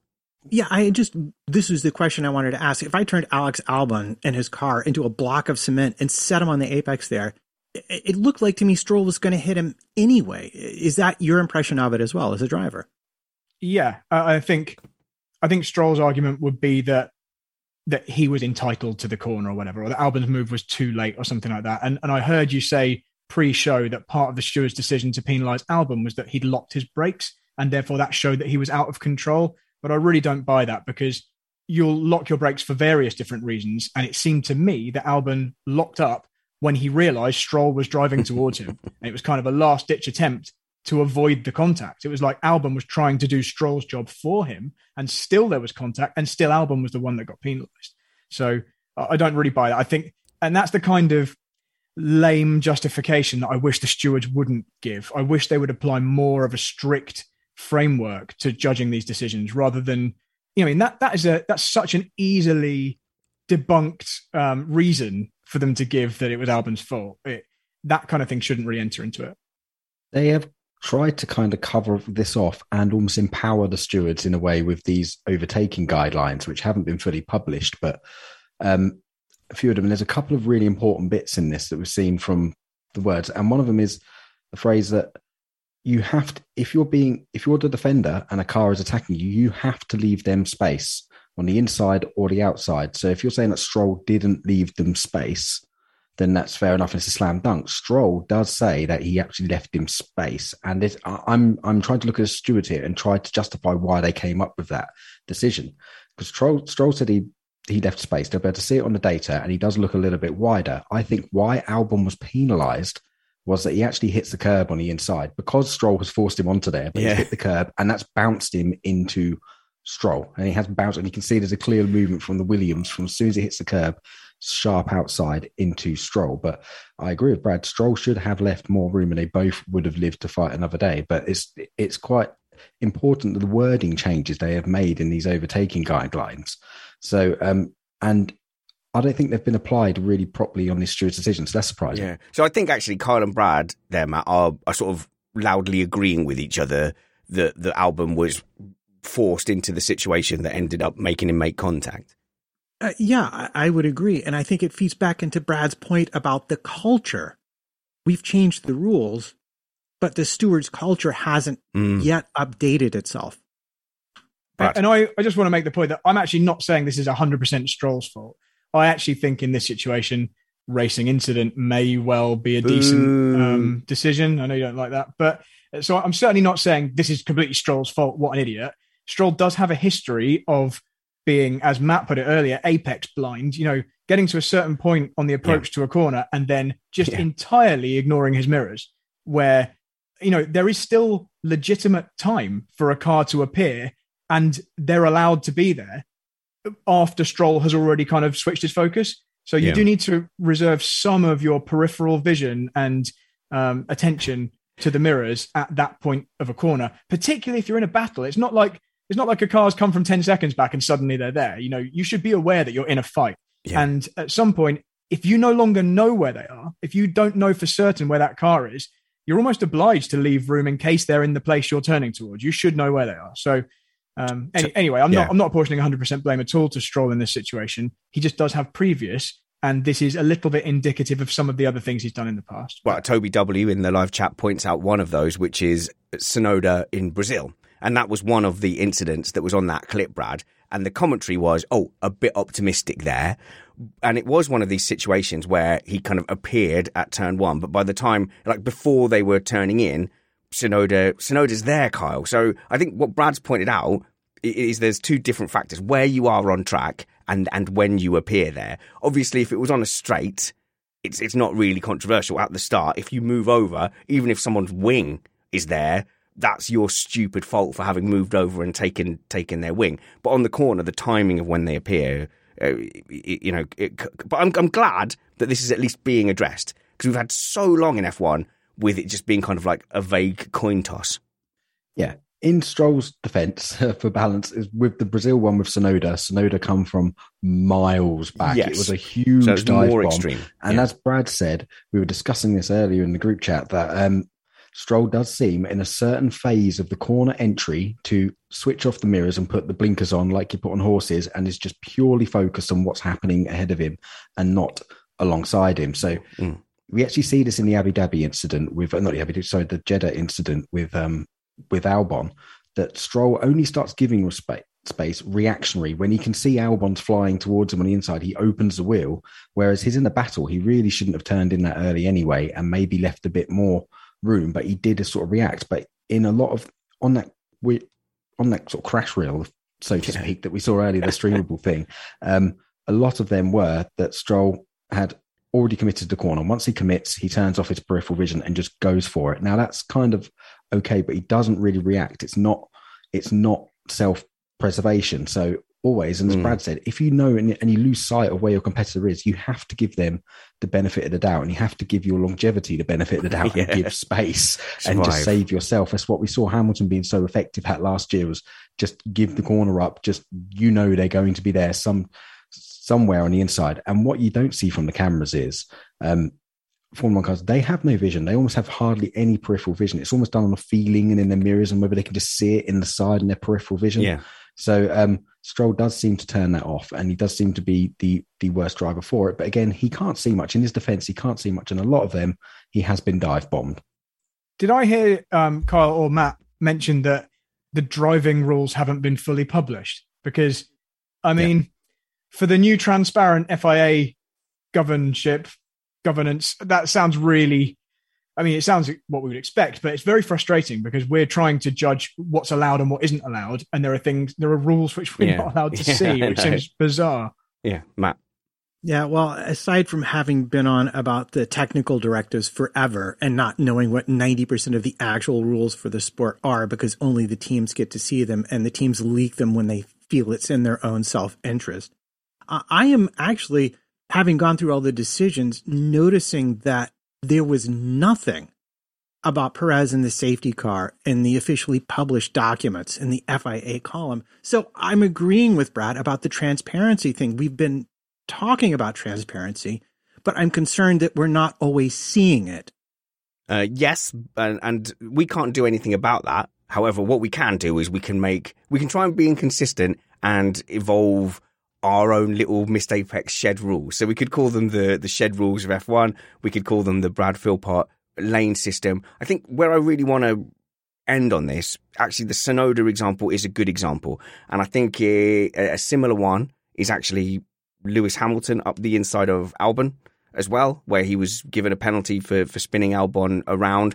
Yeah, I just this was the question I wanted to ask. If I turned Alex Albon and his car into a block of cement and set him on the apex there, it, it looked like to me Stroll was going to hit him anyway. Is that your impression of it as well as a driver? Yeah, I think I think Stroll's argument would be that that he was entitled to the corner or whatever, or that Albon's move was too late or something like that. And and I heard you say pre-show that part of the steward's decision to penalise Albon was that he'd locked his brakes and therefore that showed that he was out of control. But I really don't buy that because you'll lock your brakes for various different reasons. And it seemed to me that Albon locked up when he realized Stroll was driving towards him. And it was kind of a last ditch attempt to avoid the contact. It was like Albon was trying to do Stroll's job for him, and still there was contact, and still Albon was the one that got penalized. So I don't really buy that. I think, and that's the kind of lame justification that I wish the stewards wouldn't give. I wish they would apply more of a strict framework to judging these decisions rather than, you know, I mean that that is a that's such an easily debunked um, reason for them to give that it was Albon's fault. It, that kind of thing shouldn't really enter into it. They have tried to kind of cover this off and almost empower the stewards in a way with these overtaking guidelines, which haven't been fully published, but um, a few of them. And there's a couple of really important bits in this that we've seen from the words, and one of them is the phrase that you have to, if you're being, if you're the defender and a car is attacking you, you have to leave them space on the inside or the outside. So if you're saying that Stroll didn't leave them space, then that's fair enough. It's a slam dunk. Stroll does say that he actually left him space, and it, I'm I'm trying to look at a steward here and try to justify why they came up with that decision because Stroll, Stroll said he he left space. They'll be able to see it on the data, and he does look a little bit wider. I think why Albon was penalised was that he actually hits the curb on the inside because Stroll has forced him onto there, but yeah. he's hit the curb, and that's bounced him into Stroll, and he has bounced, and you can see there's a clear movement from the Williams from as soon as he hits the curb, sharp outside into Stroll. But I agree with Brad. Stroll should have left more room, and they both would have lived to fight another day. But it's it's quite important that the wording changes they have made in these overtaking guidelines. So, um, and I don't think they've been applied really properly on this steward's decision. So that's surprising. Yeah. So I think actually Kyle and Brad there, Matt, are, are sort of loudly agreeing with each other that the Albon was forced into the situation that ended up making him make contact. Uh, yeah, I, I would agree. And I think it feeds back into Brad's point about the culture. We've changed the rules, but the steward's culture hasn't mm. yet updated itself. Right. And I, I just want to make the point that I'm actually not saying this is 100% Stroll's fault. I actually think in this situation, racing incident may well be a decent um, decision. I know you don't like that, but so I'm certainly not saying this is completely Stroll's fault. What an idiot. Stroll does have a history of being, as Matt put it earlier, apex blind, you know, getting to a certain point on the approach yeah. to a corner and then just yeah. entirely ignoring his mirrors, where, you know, there is still legitimate time for a car to appear and they're allowed to be there after Stroll has already kind of switched his focus. So you yeah. do need to reserve some of your peripheral vision and um, attention to the mirrors at that point of a corner, particularly if you're in a battle. It's not like it's not like a car's come from 10 seconds back and suddenly they're there. You know, you should be aware that you're in a fight. Yeah. And at some point, if you no longer know where they are, if you don't know for certain where that car is, you're almost obliged to leave room in case they're in the place you're turning towards. You should know where they are. So, um, any, anyway, I'm yeah. not I'm not apportioning 100% blame at all to Stroll in this situation. He just does have previous, and this is a little bit indicative of some of the other things he's done in the past. Well, Toby W in the live chat points out one of those, which is Tsunoda in Brazil. And that was one of the incidents that was on that clip, Brad. And the commentary was, oh, a bit optimistic there. And it was one of these situations where he kind of appeared at turn one, but by the time, like before they were turning in, Tsunoda, Tsunoda's there, Kyle. So I think what Brad's pointed out is there's two different factors where you are on track and, and when you appear there. Obviously, if it was on a straight, it's, it's not really controversial at the start. If you move over, even if someone's wing is there, that's your stupid fault for having moved over and taken taken their wing. But on the corner, the timing of when they appear, uh, you know. It, but I'm I'm glad that this is at least being addressed because we've had so long in F1 with it just being kind of like a vague coin toss. Yeah. In Stroll's defense, for balance, is with the Brazil one with Tsunoda. Tsunoda come from miles back. Yes. It was a huge so dive bomb. Extreme. And yeah. as Brad said, we were discussing this earlier in the group chat that um, Stroll does seem in a certain phase of the corner entry to switch off the mirrors and put the blinkers on like you put on horses and is just purely focused on what's happening ahead of him and not alongside him. So mm. We actually see this in the Abu Dhabi incident with not the Abu Dhabi, sorry, the Jeddah incident with um with Albon that Stroll only starts giving respect space reactionary when he can see Albon's flying towards him on the inside he opens the wheel whereas he's in the battle he really shouldn't have turned in that early anyway and maybe left a bit more room, but he did a sort of react. But in a lot of on that we on that sort of crash reel, so to speak, that we saw earlier, the streamable thing. Um, a lot of them were that Stroll had already committed to the corner. Once he commits, he turns off his peripheral vision and just goes for it. Now that's kind of okay, but he doesn't really react. It's not it's not self preservation. So always, and as Mm. Brad said, if you know and, and you lose sight of where your competitor is, you have to give them the benefit of the doubt, and you have to give your longevity the benefit of the doubt, Yeah. and give space and just save yourself. That's what we saw Hamilton being so effective at last year was just give the corner up. Just you know they're going to be there some somewhere on the inside. And what you don't see from the cameras is um, Formula One cars, they have no vision. They almost have hardly any peripheral vision. It's almost done on a feeling and in their mirrors and whether they can just see it in the side in their peripheral vision. Yeah. So um, Stroll does seem to turn that off, and he does seem to be the the worst driver for it. But again, he can't see much. In his defence, he can't see much, and a lot of them he has been dive bombed. Did I hear um, Kyle or Matt mention that the driving rules haven't been fully published? Because, I mean, for the new transparent FIA governorship governance, that sounds really. I mean, it sounds like what we would expect, but it's very frustrating because we're trying to judge what's allowed and what isn't allowed, and there are things, there are rules which we're Yeah. not allowed to Yeah, see, I which know. seems bizarre. Yeah, Matt. Yeah, well, aside from having been on about the technical directives forever and not knowing what 90% of the actual rules for the sport are because only the teams get to see them and the teams leak them when they feel it's in their own self interest, I am actually, having gone through all the decisions, noticing that there was nothing about Perez in the safety car in the officially published documents in the FIA column. So I'm agreeing with Brad about the transparency thing. We've been talking about transparency, but I'm concerned that we're not always seeing it. Uh, yes, and, and we can't do anything about that. However, what we can do is we can make we can try and be inconsistent and evolve our own little Missed Apex shed rules. So we could call them the the shed rules of F1. We could call them the Brad Philpott lane system. I think where I really want to end on this, actually, the Tsunoda example is a good example, and I think a, a similar one is actually Lewis Hamilton up the inside of Albon as well, where he was given a penalty for for spinning Albon around.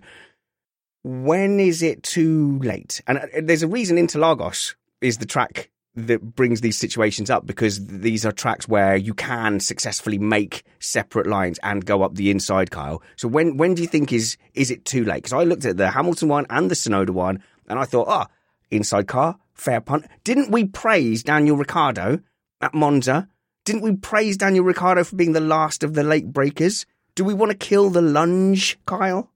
When is it too late? And uh, there's a reason Interlagos is the track that brings these situations up because these are tracks where you can successfully make separate lines and go up the inside, Kyle. So when when do you think is is it too late? Because I looked at the Hamilton one and the Tsunoda one, and I thought, ah, inside car, fair punt. Didn't we praise Daniel Ricciardo at Monza? Didn't we praise Daniel Ricciardo for being the last of the late brakers? Do we want to kill the lunge, Kyle?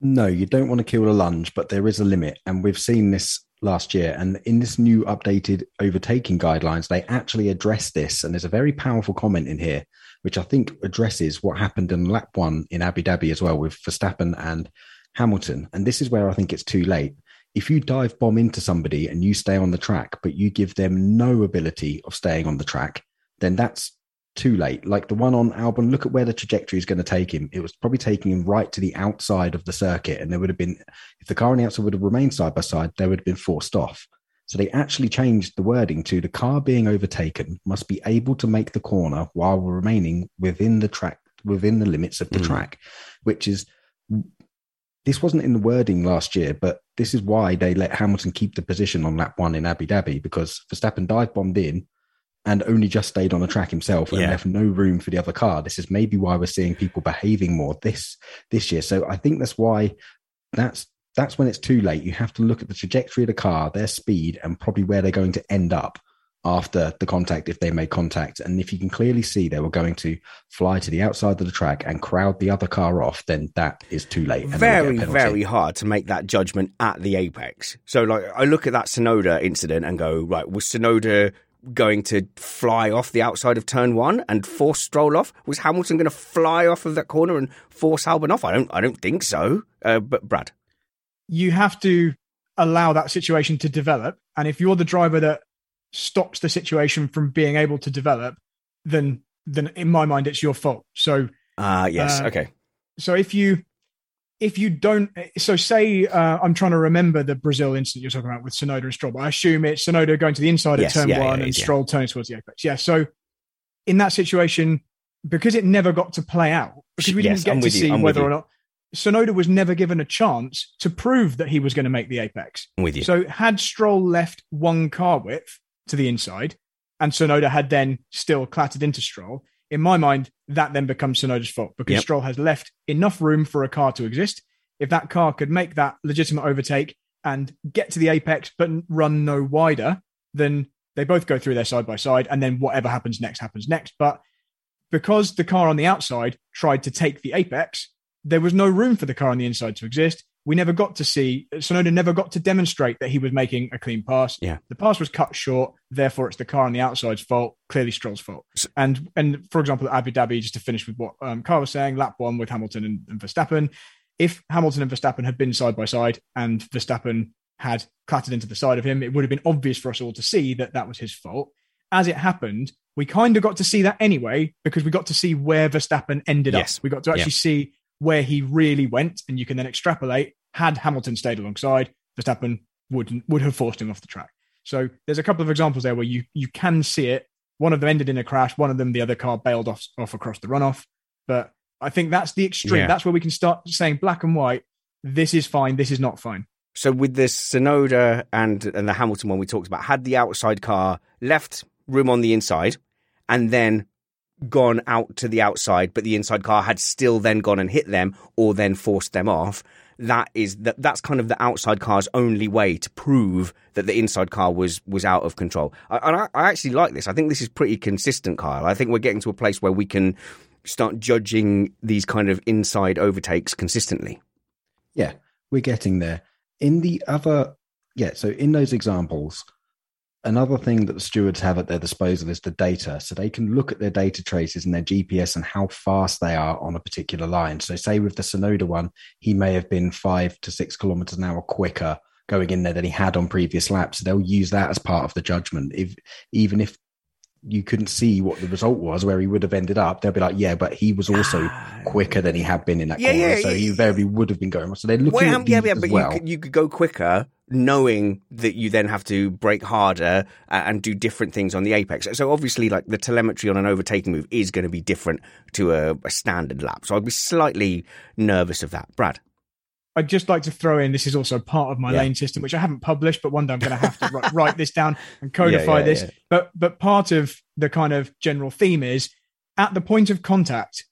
No, you don't want to kill the lunge, but there is a limit. And we've seen this last year. And in this new updated overtaking guidelines, they actually address this. And there's a very powerful comment in here, which I think addresses what happened in lap one in Abu Dhabi as well with Verstappen and Hamilton. And this is where I think it's too late. If you dive bomb into somebody and you stay on the track, but you give them no ability of staying on the track, then that's too late. Like the one on Albon, look at where the trajectory is going to take him. It was probably taking him right to the outside of the circuit. And there would have been, if the car on the outside would have remained side by side, they would have been forced off. So they actually changed the wording to the car being overtaken must be able to make the corner while remaining within the track, within the limits of the Mm. track, which is this wasn't in the wording last year, but this is why they let Hamilton keep the position on lap one in Abu Dhabi because Verstappen dive bombed in and only just stayed on the track himself and Yeah. left no room for the other car. This is maybe why we're seeing people behaving more this this year. So I think that's why that's that's when it's too late. You have to look at the trajectory of the car, their speed, and probably where they're going to end up after the contact if they made contact. And if you can clearly see they were going to fly to the outside of the track and crowd the other car off, then that is too late. and they'll get a very, very hard to make that judgment at the apex. So, like, I look at that Tsunoda incident and go, right, was Tsunoda going to fly off the outside of turn one and force Stroll off? Was Hamilton going to fly off of that corner and force Albon off? I don't, I don't think so. Uh, but Brad, you have to allow that situation to develop. And if you're the driver that stops the situation from being able to develop, then then in my mind it's your fault. So uh, yes, Uh, okay. so if you if you don't so say uh, I'm trying to remember the Brazil incident you're talking about with Tsunoda and Stroll, but I assume it's Tsunoda going to the inside Yes, of turn yeah, one yeah, and. Stroll turning towards the apex. Yeah. So in that situation, because it never got to play out, because we Yes, didn't I'm get to with you, see whether or not Tsunoda was never given a chance to prove that he was going to make the apex. I'm with you. So had Stroll left one car width to the inside, and Tsunoda had then still clattered into Stroll, in my mind, that then becomes Tsunoda's fault because Yep. Stroll has left enough room for a car to exist. If that car could make that legitimate overtake and get to the apex but run no wider, then they both go through there side by side, and then whatever happens next happens next. But because the car on the outside tried to take the apex, there was no room for the car on the inside to exist. We never got to see Tsunoda never got to demonstrate that he was making a clean pass. Yeah. The pass was cut short, therefore it's the car on the outside's fault, clearly Stroll's fault. And and for example, Abu Dhabi, just to finish with what um, Carl was saying, lap one with Hamilton and, and Verstappen. If Hamilton and Verstappen had been side by side and Verstappen had clattered into the side of him, it would have been obvious for us all to see that that was his fault. As it happened, we kind of got to see that anyway because we got to see where Verstappen ended Yes. up. We got to actually Yeah. see where he really went, and you can then extrapolate. Had Hamilton stayed alongside, Verstappen would would have forced him off the track. So there's a couple of examples there where you you can see it. One of them ended in a crash. One of them, the other car bailed off off across the runoff. But I think that's the extreme. Yeah. That's where we can start saying black and white. This is fine. This is not fine. So with the Tsunoda and and the Hamilton one we talked about, had the outside car left room on the inside and then gone out to the outside, but the inside car had still then gone and hit them or then forced them off. That is that that's kind of the outside car's only way to prove that the inside car was was out of control. And I, I actually like this. I think this is pretty consistent, Kyle. I think we're getting to a place where we can start judging these kind of inside overtakes consistently. Yeah, we're getting there. In the other, yeah, so in those examples, another thing that the stewards have at their disposal is the data. So they can look at their data traces and their GPS and how fast they are on a particular line. So, say with the Tsunoda one, he may have been five to six kilometers an hour quicker going in there than he had on previous laps. So They'll use that as part of the judgment. If even if you couldn't see what the result was, where he would have ended up, they'll be like, yeah, but he was also quicker than he had been in that Yeah, corner, yeah, so yeah. he very would have been going. So they're looking Well, at yeah, yeah, but well. you could, you could go quicker, knowing that you then have to brake harder uh, and do different things on the apex. So obviously, like the telemetry on an overtaking move is going to be different to a, a standard lap. So I'd be slightly nervous of that, Brad. I'd just like to throw in this is also part of my Yeah. lane system, which I haven't published, but one day I'm going to have to write, write this down and codify yeah, this. yeah. But but part of the kind of general theme is at the point of contact,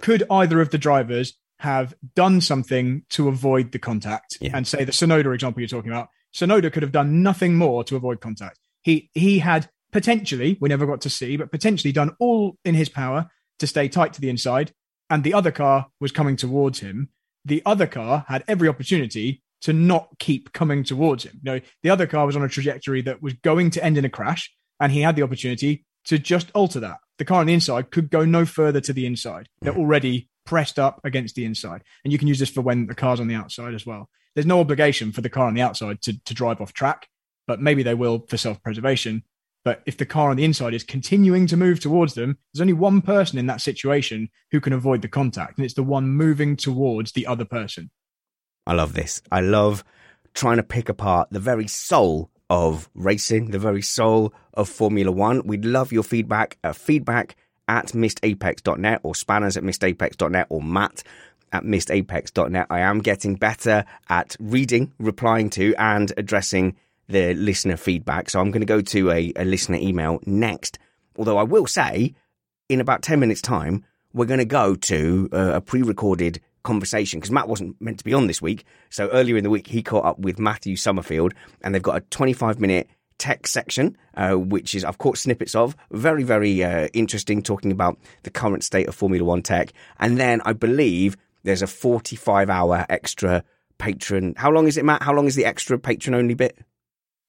could either of the drivers have done something to avoid the contact? And say the Tsunoda example you're talking about, Tsunoda could have done nothing more to avoid contact. He he had potentially, we never got to see, but potentially done all in his power to stay tight to the inside, and the other car was coming towards him. The other car had every opportunity to not keep coming towards him. You know, the other car was on a trajectory that was going to end in a crash, and he had the opportunity to just alter that. The car on the inside could go no further to the inside. They're already pressed up against the inside. And you can use this for when the car's on the outside as well. There's no obligation for the car on the outside to, to drive off track, but maybe they will for self preservation. But if the car on the inside is continuing to move towards them, there's only one person in that situation who can avoid the contact, and it's the one moving towards the other person. I love this. I love trying to pick apart the very soul of racing, the very soul of Formula One. We'd love your feedback at feedback at missedapex.net or spanners at missedapex.net or matt at missedapex.net. I am getting better at reading, replying to, and addressing the listener feedback. So I'm going to go to a, a listener email next. Although I will say, in about 10 minutes' time, we're going to go to a pre recorded conversation because Matt wasn't meant to be on this week. So earlier in the week, he caught up with Matthew Somerfield and they've got a 25 minute tech section, uh, which is I've caught snippets of. Very, very uh, interesting, talking about the current state of Formula One tech. And then I believe there's a 45 hour extra patron. How long is it, Matt? How long is the extra patron only bit?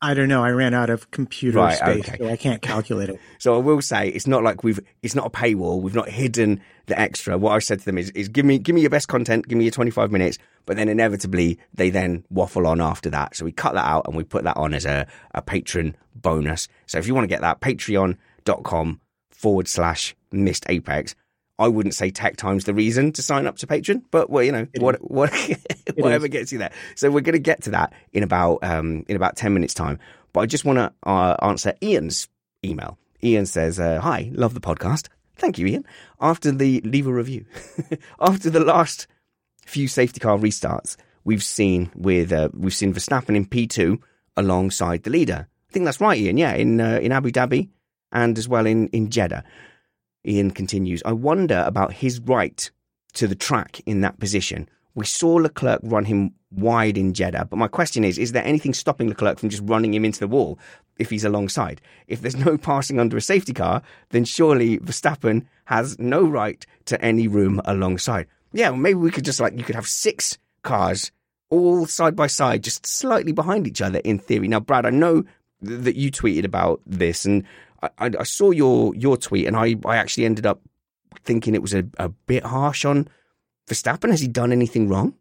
I don't know. I ran out of computer Right, space, okay. so I can't calculate it. So I will say it's not like we've it's not a paywall. We've not hidden the extra. What I said to them is, is give me give me your best content, give me your 25 minutes, but then inevitably they then waffle on after that. So we cut that out and we put that on as a, a patron bonus. So if you want to get that, patreon.com forward slash missed apex. I wouldn't say tech times the reason to sign up to Patreon, but well, you know, what, what, whatever gets you there. So we're going to get to that in about um, in about ten minutes time. But I just want to uh, answer Ian's email. Ian says, uh, "Hi, love the podcast. Thank you, Ian. After the leave a review, after the last few safety car restarts we've seen with uh, we've seen Verstappen in P2 alongside the leader. I think that's right, Ian. Yeah, in uh, in Abu Dhabi and as well in in Jeddah. Ian continues. I wonder about his right to the track in that position. We saw Leclerc run him wide in Jeddah, but my question is: Is there anything stopping Leclerc from just running him into the wall if he's alongside? If there's no passing under a safety car, then surely Verstappen has no right to any room alongside. Yeah, well, maybe we could just like you could have six cars all side by side, just slightly behind each other in theory. Now, Brad, I know th- that you tweeted about this, and I, I, I, saw your your tweet, and I, I actually ended up thinking it was a, a bit harsh on Verstappen. Has he done anything wrong?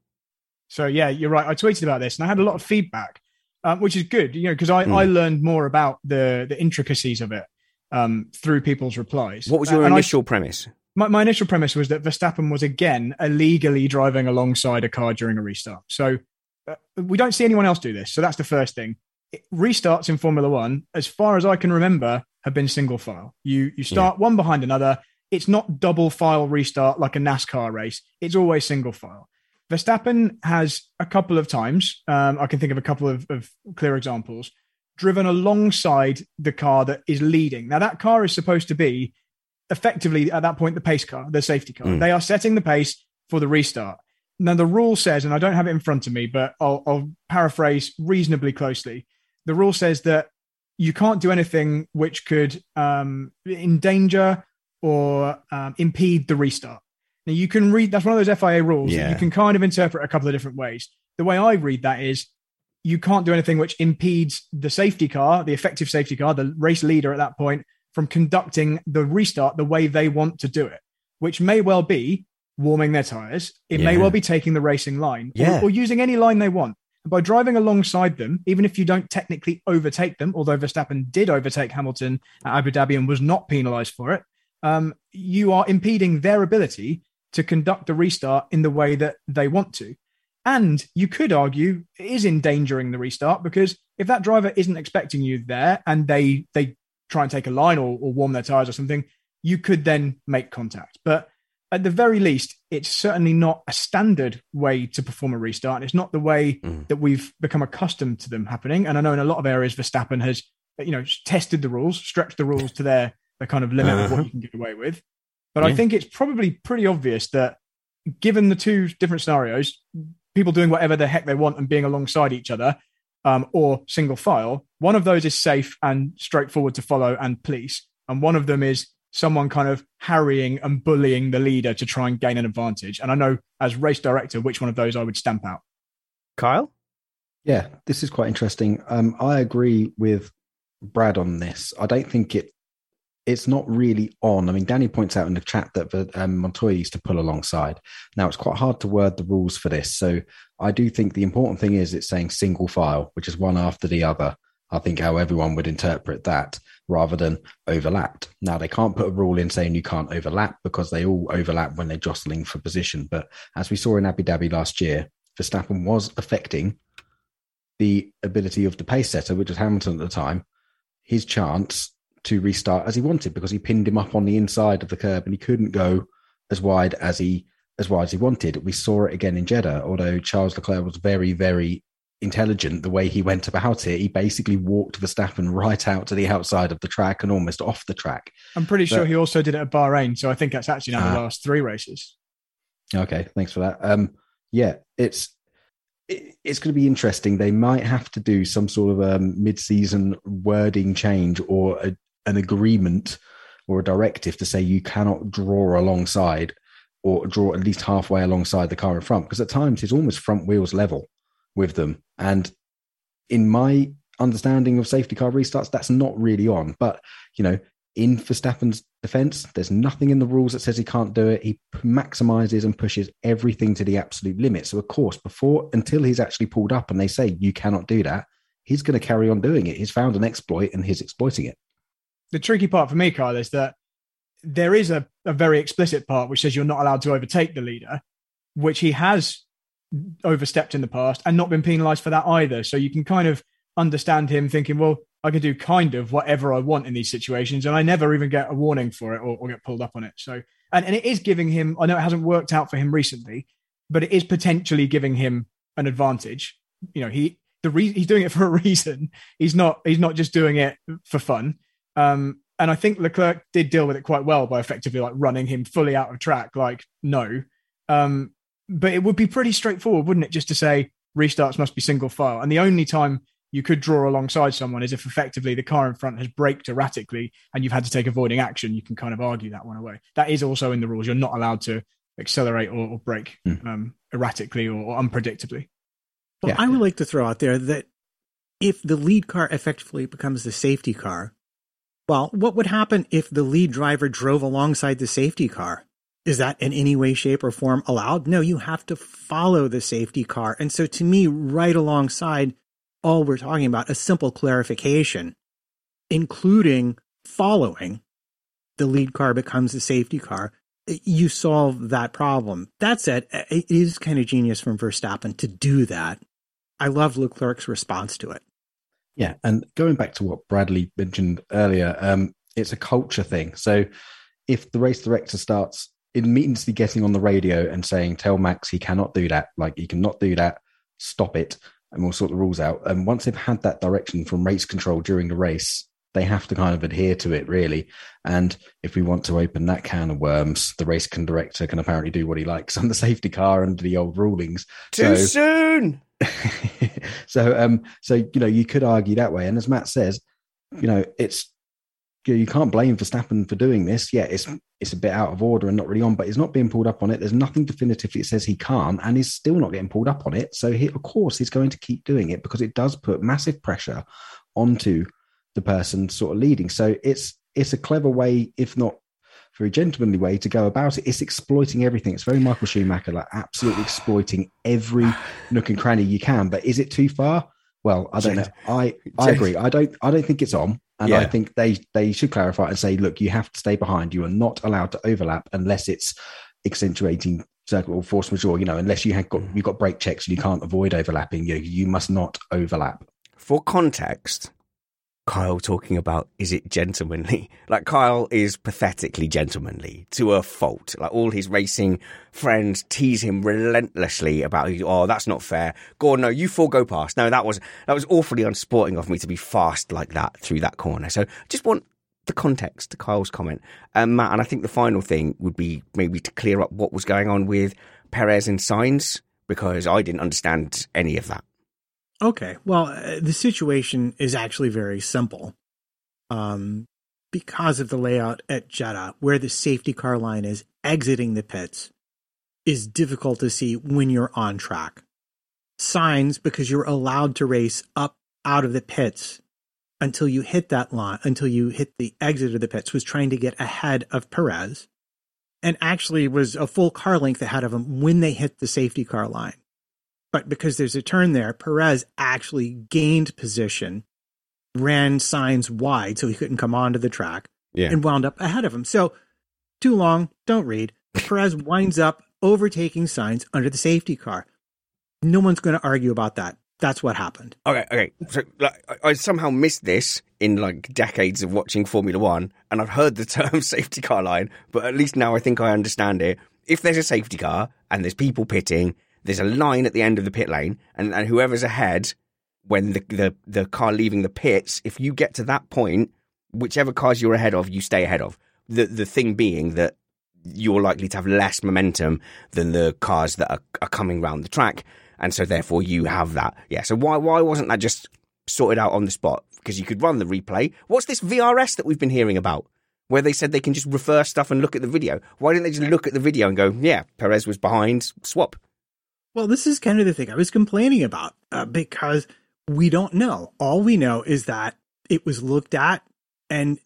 So yeah, you're right. I tweeted about this, and I had a lot of feedback, um, which is good, you know, because I, mm. I learned more about the the intricacies of it um, through people's replies. What was your initial premise? my, my initial premise was that Verstappen was again illegally driving alongside a car during a restart. So uh, we don't see anyone else do this. So that's the first thing. It, restarts in Formula One, as far as I can remember, have been single file. You you start yeah. one behind another. It's not double file restart like a NASCAR race. It's always single file. Verstappen has a couple of times, um, I can think of a couple of, of clear examples, driven alongside the car that is leading. Now, that car is supposed to be effectively at that point the pace car, the safety car. Mm. They are setting the pace for the restart. Now the rule says, and I don't have it in front of me, but I'll, I'll paraphrase reasonably closely. The rule says that you can't do anything which could um, endanger or um, impede the restart. Now you can read that's one of those FIA rules yeah. you can kind of interpret a couple of different ways. The way I read that is you can't do anything which impedes the safety car, the effective safety car, the race leader at that point, from conducting the restart the way they want to do it, which may well be warming their tires. It yeah. may well be taking the racing line yeah. or, or, using any line they want. By driving alongside them, even if you don't technically overtake them, although Verstappen did overtake Hamilton at Abu Dhabi and was not penalized for it, um, you are impeding their ability to conduct the restart in the way that they want to. And you could argue it is endangering the restart because if that driver isn't expecting you there and they they try and take a line or, or warm their tires or something, you could then make contact. But at the very least, it's certainly not a standard way to perform a restart. And it's not the way mm. that we've become accustomed to them happening. And I know in a lot of areas, Verstappen has, you know, tested the rules, stretched the rules to their, their kind of limit uh-huh. of what uh-huh. you can get away with. But yeah. I think it's probably pretty obvious that given the two different scenarios, people doing whatever the heck they want and being alongside each other, um, or single file. One of those is safe and straightforward to follow and police, and one of them is someone kind of harrying and bullying the leader to try and gain an advantage. And I know as race director, which one of those I would stamp out. Kyle? Yeah, this is quite interesting. Um, I agree with Brad on this. I don't think it it's not really on. I mean, Danny points out in the chat that um, Montoya used to pull alongside. Now, it's quite hard to word the rules for this. So I do think the important thing is it's saying single file, which is one after the other. I think how everyone would interpret that rather than overlapped. Now, they can't put a rule in saying you can't overlap because they all overlap when they're jostling for position. But as we saw in Abu Dhabi last year, Verstappen was affecting the ability of the pace setter, which was Hamilton at the time, his chance to restart as he wanted because he pinned him up on the inside of the curb and he couldn't go as wide as he as wide as he wanted. We saw it again in Jeddah, although Charles Leclerc was very, very intelligent the way he went about it. He basically walked Verstappen right out to the outside of the track and almost off the track. I'm pretty but, sure he also did it at Bahrain, so I think that's actually now uh, the last three races. Okay, thanks for that. Um, yeah, it's it's going to be interesting. They might have to do some sort of a um, mid-season wording change or a, an agreement or a directive to say you cannot draw alongside or draw at least halfway alongside the car in front because at times it's almost front wheels level with them. And in my understanding of safety car restarts, that's not really on. But you know, in Verstappen's defense, there's nothing in the rules that says he can't do it. He maximizes and pushes everything to the absolute limit. So of course, before until he's actually pulled up and they say you cannot do that, he's going to carry on doing it. He's found an exploit and he's exploiting it the tricky part for me, Kyle, is that there is a, a very explicit part which says you're not allowed to overtake the leader, which he has overstepped in the past and not been penalized for that either. So you can kind of understand him thinking, well, I can do kind of whatever I want in these situations, and I never even get a warning for it or, or get pulled up on it. So, and, and it is giving him, I know it hasn't worked out for him recently, but it is potentially giving him an advantage. You know, he the re- he's doing it for a reason. He's not he's not just doing it for fun. Um, and I think Leclerc did deal with it quite well by effectively like running him fully out of track. Like, no, um, but it would be pretty straightforward, wouldn't it? Just to say restarts must be single file, and the only time you could draw alongside someone is if effectively the car in front has braked erratically and you've had to take avoiding action. You can kind of argue that one away. That is also in the rules. You're not allowed to accelerate or, or brake Mm. um, erratically or, or unpredictably. Well, Yeah. I would like to throw out there that if the lead car effectively becomes the safety car, well, what would happen if the lead driver drove alongside the safety car? Is that in any way, shape, or form allowed? No, you have to follow the safety car. And so to me, right alongside all we're talking about, a simple clarification, including following the lead car becomes the safety car, you solve that problem. That said, it is kind of genius from Verstappen to do that. I love Leclerc's response to it. Yeah, and going back to what Bradley mentioned earlier, um, it's a culture thing. So if the race director starts immediately getting on the radio and saying, "Tell Max he cannot do that. Like he cannot do that. Stop it." And we'll sort the rules out. And once they've had that direction from race control during the race, they have to kind of adhere to it, really. And if we want to open that can of worms, the race can director can apparently do what he likes on the safety car under the old rulings. Too So- soon. so um so you know you could argue that way and as matt says you know it's you, can't blame Verstappen for doing this yeah it's it's a bit out of order and not really on but he's not being pulled up on it there's nothing definitively that says he can't and he's still not getting pulled up on it so he of course he's going to keep doing it because it does put massive pressure onto the person sort of leading so it's it's a clever way if not very gentlemanly way to go about it. It's exploiting everything. It's very Michael Schumacher, like absolutely exploiting every nook and cranny you can. But is it too far? Well, I don't know. I I agree. I don't I don't think it's on. And I think they they should clarify and say, look, you have to stay behind. You are not allowed to overlap unless it's accentuating circle or force majeure. You know, unless you have got mm. you've got brake checks and you can't avoid overlapping. You you must not overlap. For context, Kyle talking about is it gentlemanly? Like Kyle is pathetically gentlemanly to a fault. Like all his racing friends tease him relentlessly about oh that's not fair. Gordon, no, you four go past. No, that was that was awfully unsporting of me to be fast like that through that corner. So just want the context to Kyle's comment. Um, Matt, and I think the final thing would be maybe to clear up what was going on with Perez and Sainz because I didn't understand any of that. Okay. Well, uh, the situation is actually very simple. Um, because of the layout at Jeddah, where the safety car line is exiting the pits, is difficult to see when you're on track. Sainz, because you're allowed to race up out of the pits until you hit that line, until you hit the exit of the pits, was trying to get ahead of Perez and actually was a full car length ahead of him when they hit the safety car line but because there's a turn there, Perez actually gained position, ran Sainz wide so he couldn't come onto the track, Yeah. and wound up ahead of him. So, too long, don't read. Perez winds up overtaking Sainz under the safety car. No one's going to argue about that. That's what happened. Okay, okay. So like, I- I somehow missed this in like decades of watching Formula One, and I've heard the term safety car line, but at least now I think I understand it. If there's a safety car and there's people pitting, there's a line at the end of the pit lane, and, and whoever's ahead when the, the the car leaving the pits, if you get to that point, whichever cars you're ahead of, you stay ahead of. The the thing being that you're likely to have less momentum than the cars that are, are coming round the track, and so therefore you have that. Yeah. So why why wasn't that just sorted out on the spot? Because you could run the replay. What's this VRS that we've been hearing about? Where they said they can just refer stuff and look at the video. Why didn't they just look at the video and go, "Yeah, Perez was behind, swap"? Well, this is kind of the thing I was complaining about uh, because we don't know. All we know is that it was looked at and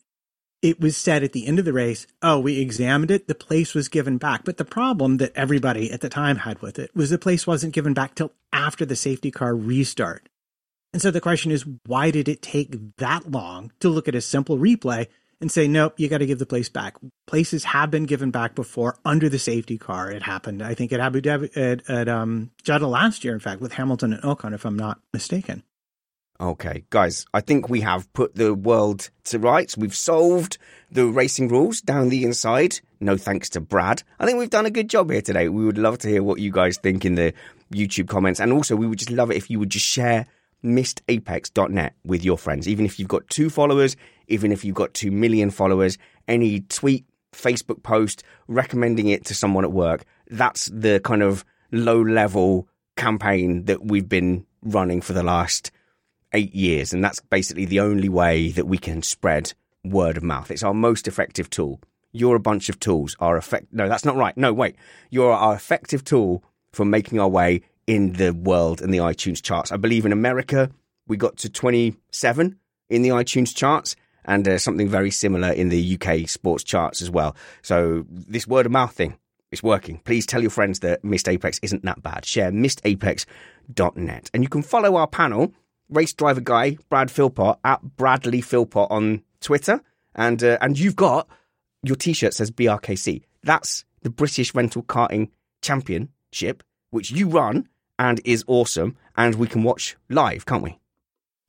it was said at the end of the race, oh, we examined it, the place was given back. But the problem that everybody at the time had with it was the place wasn't given back till after the safety car restart. And so the question is, why did it take that long to look at a simple replay and say, nope, you got to give the place back? Places have been given back before under the safety car. It happened, I think, at Abu Dhabi, at, at um, Jeddah last year, in fact, with Hamilton and Ocon, if I'm not mistaken. Okay, guys, I think we have put the world to rights. We've solved the racing rules down the inside. No thanks to Brad. I think we've done a good job here today. We would love to hear what you guys think in the YouTube comments. And also, we would just love it if you would just share missedapex.net with your friends. Even if you've got two followers, even if you've got two million followers, any tweet, Facebook post recommending it to someone at work, that's the kind of low level campaign that we've been running for the last eight years. And that's basically the only way that we can spread word of mouth. It's our most effective tool. You're a bunch of tools. Our effect. No, that's not right. No, wait. You're our effective tool for making our way in the world and the iTunes charts. I believe in America we got to 27 in the iTunes charts and uh, something very similar in the UK sports charts as well. So this word of mouth thing is working. Please tell your friends that Missed Apex isn't that bad. Share missedapex.net. And you can follow our panel, race driver guy Brad Philpott at Bradley Philpott on Twitter. And uh, and you've got your t-shirt says BRKC. That's the British Rental Karting Championship, which you run and is awesome. And we can watch live, can't we?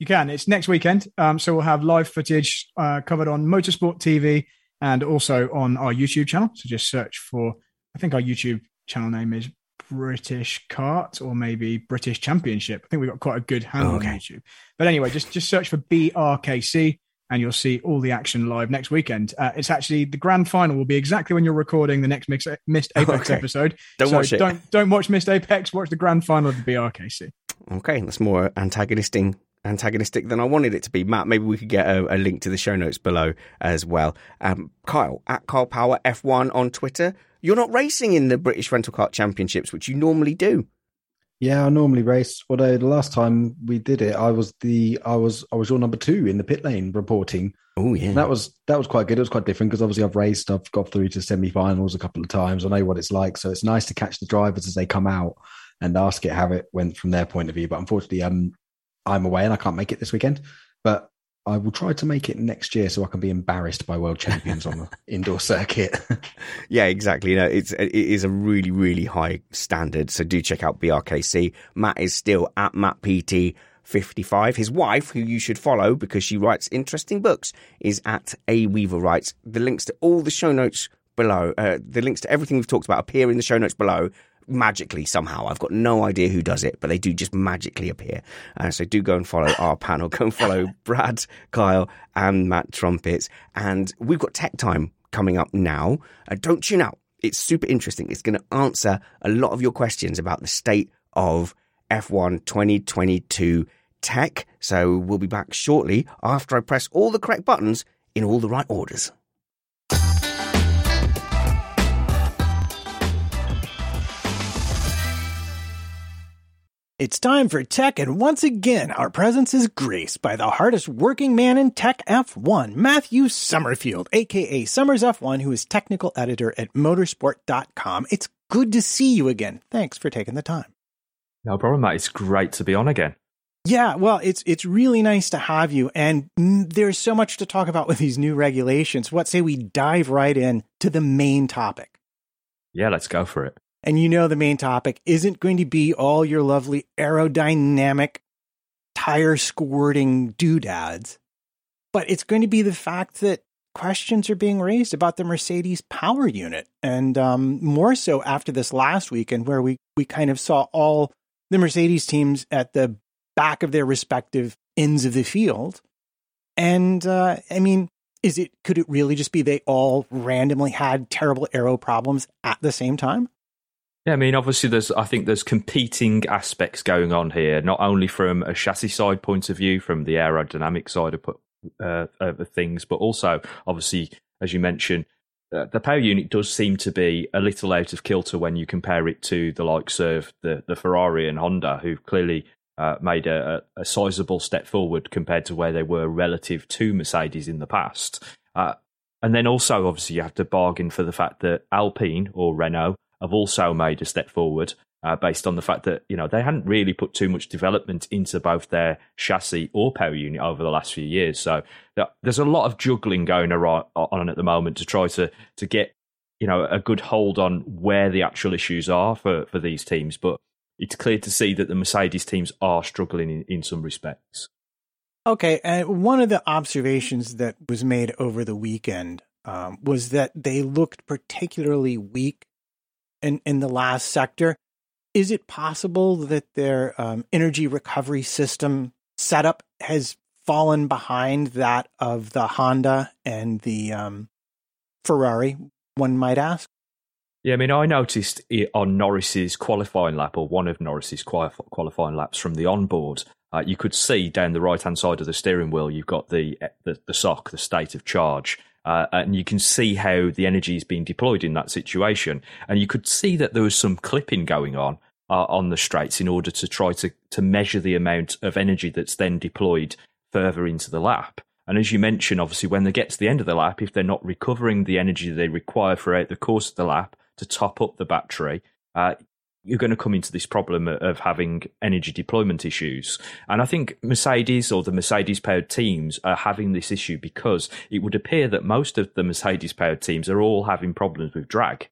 You can. It's next weekend. Um, so we'll have live footage uh, covered on Motorsport TV and also on our YouTube channel. So just search for, I think our YouTube channel name is British Kart or maybe British Championship. I think we've got quite a good handle okay. on YouTube. But anyway, just just search for BRKC and you'll see all the action live next weekend. Uh, it's actually the grand final will be exactly when you're recording the next Mix, Missed Apex Okay. episode. Don't So watch it. Don't don't watch Missed Apex. Watch the grand final of the BRKC. Okay, that's more antagonistic antagonistic than I wanted it to be. Matt, maybe we could get a, a link to the show notes below as well. Um, Kyle at Kyle Power F1 on Twitter. You're not racing in the British Rental Car Championships, which you normally do. Yeah, I normally race. Although the last time we did it, I was the I was I was your number two in the pit lane reporting. Oh yeah, that was that was quite good. It was quite different because obviously I've raced. I've got through to semi-finals a couple of times. I know what it's like, so it's nice to catch the drivers as they come out and ask it how it went from their point of view. But unfortunately, um, I'm away and I can't make it this weekend. But I will try to make it next year so I can be embarrassed by world champions on the indoor circuit. Yeah, exactly. No, it's it is a really really high standard. So do check out BRKC. Matt is still at Matt PT. 55. His wife, who you should follow because she writes interesting books, is at A Weaver Writes. The links to all the show notes below, uh, the links to everything we've talked about appear in the show notes below magically somehow. I've got no idea who does it, but they do just magically appear. Uh, so do go and follow our panel. Go and follow Brad, Kyle, and Matt Trumpets. And we've got Tech Time coming up now. Uh, don't tune out. It's super interesting. It's going to answer a lot of your questions about the state of F1 2022 tech. So we'll be back shortly after I press all the correct buttons in all the right orders. It's time for tech, and once again, our presence is graced by the hardest working man in tech F1, Matthew Somerfield, aka Somers F1, who is technical editor at motorsport.com. It's good to see you again. Thanks for taking the time. No problem, mate. It's great to be on again. Yeah, well, it's it's really nice to have you, and there's so much to talk about with these new regulations. What say we dive right in to the main topic? Yeah, let's go for it. And you know the main topic isn't going to be all your lovely aerodynamic tire squirting doodads, but it's going to be the fact that questions are being raised about the Mercedes power unit, and um, more so after this last weekend where we we kind of saw all the Mercedes teams at the back of their respective ends of the field. And uh, I mean, is it could it really just be they all randomly had terrible aero problems at the same time? Yeah, I mean, obviously, there's I think there's competing aspects going on here, not only from a chassis side point of view, from the aerodynamic side of, uh, of things, but also, obviously, as you mentioned, uh, the power unit does seem to be a little out of kilter when you compare it to the likes of the, the Ferrari and Honda, who've clearly uh, made a, a, a sizable step forward compared to where they were relative to Mercedes in the past. Uh, and then also, obviously, you have to bargain for the fact that Alpine or Renault have also made a step forward uh, based on the fact that you know they hadn't really put too much development into both their chassis or power unit over the last few years. So there's a lot of juggling going on at the moment to try to to get you know a good hold on where the actual issues are for for these teams. But it's clear to see that the Mercedes teams are struggling in, in some respects. Okay, and one of the observations that was made over the weekend um, was that they looked particularly weak in, in the last sector. Is it possible that their um, energy recovery system setup has fallen behind that of the Honda and the um, Ferrari, one might ask? Yeah, I mean, I noticed it on Norris's qualifying lap, or one of Norris's qualifying laps from the onboard. Uh, you could see down the right hand side of the steering wheel, you've got the the, the SOC, the state of charge, uh, and you can see how the energy is being deployed in that situation. And you could see that there was some clipping going on uh, on the straights in order to try to to measure the amount of energy that's then deployed further into the lap. And as you mentioned, obviously, when they get to the end of the lap, if they're not recovering the energy they require throughout the course of the lap, to top up the battery, uh, you're going to come into this problem of having energy deployment issues. And I think Mercedes or the Mercedes powered teams are having this issue because it would appear that most of the Mercedes powered teams are all having problems with drag.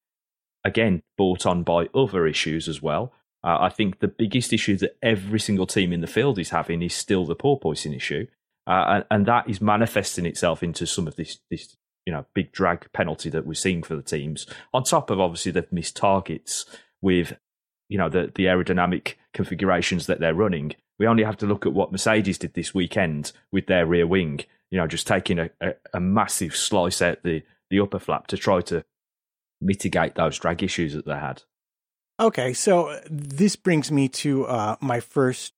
Again, brought on by other issues as well. Uh, I think the biggest issue that every single team in the field is having is still the porpoising issue. Uh, and, and, that is manifesting itself into some of this, this you know big drag penalty that we're seeing for the teams. On top of obviously they've missed targets with you know the the aerodynamic configurations that they're running. We only have to look at what Mercedes did this weekend with their rear wing. You know, just taking a, a, a massive slice out the the upper flap to try to mitigate those drag issues that they had. Okay, so this brings me to uh, my first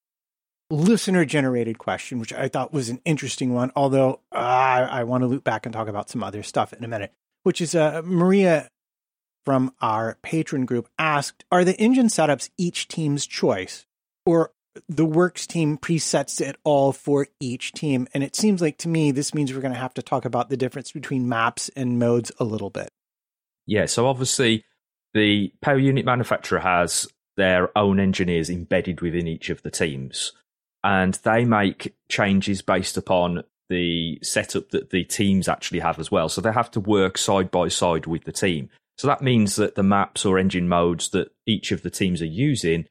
listener generated question, which I thought was an interesting one, although uh, I, I want to loop back and talk about some other stuff in a minute, which is uh, Maria from our patron group asked Are the engine setups each team's choice, or the works team presets it all for each team? And it seems like to me, this means we're going to have to talk about the difference between maps and modes a little bit. Yeah, so obviously, the power unit manufacturer has their own engineers embedded within each of the teams and they make changes based upon the setup that the teams actually have as well. So they have to work side by side with the team. So that means that the maps or engine modes that each of the teams are using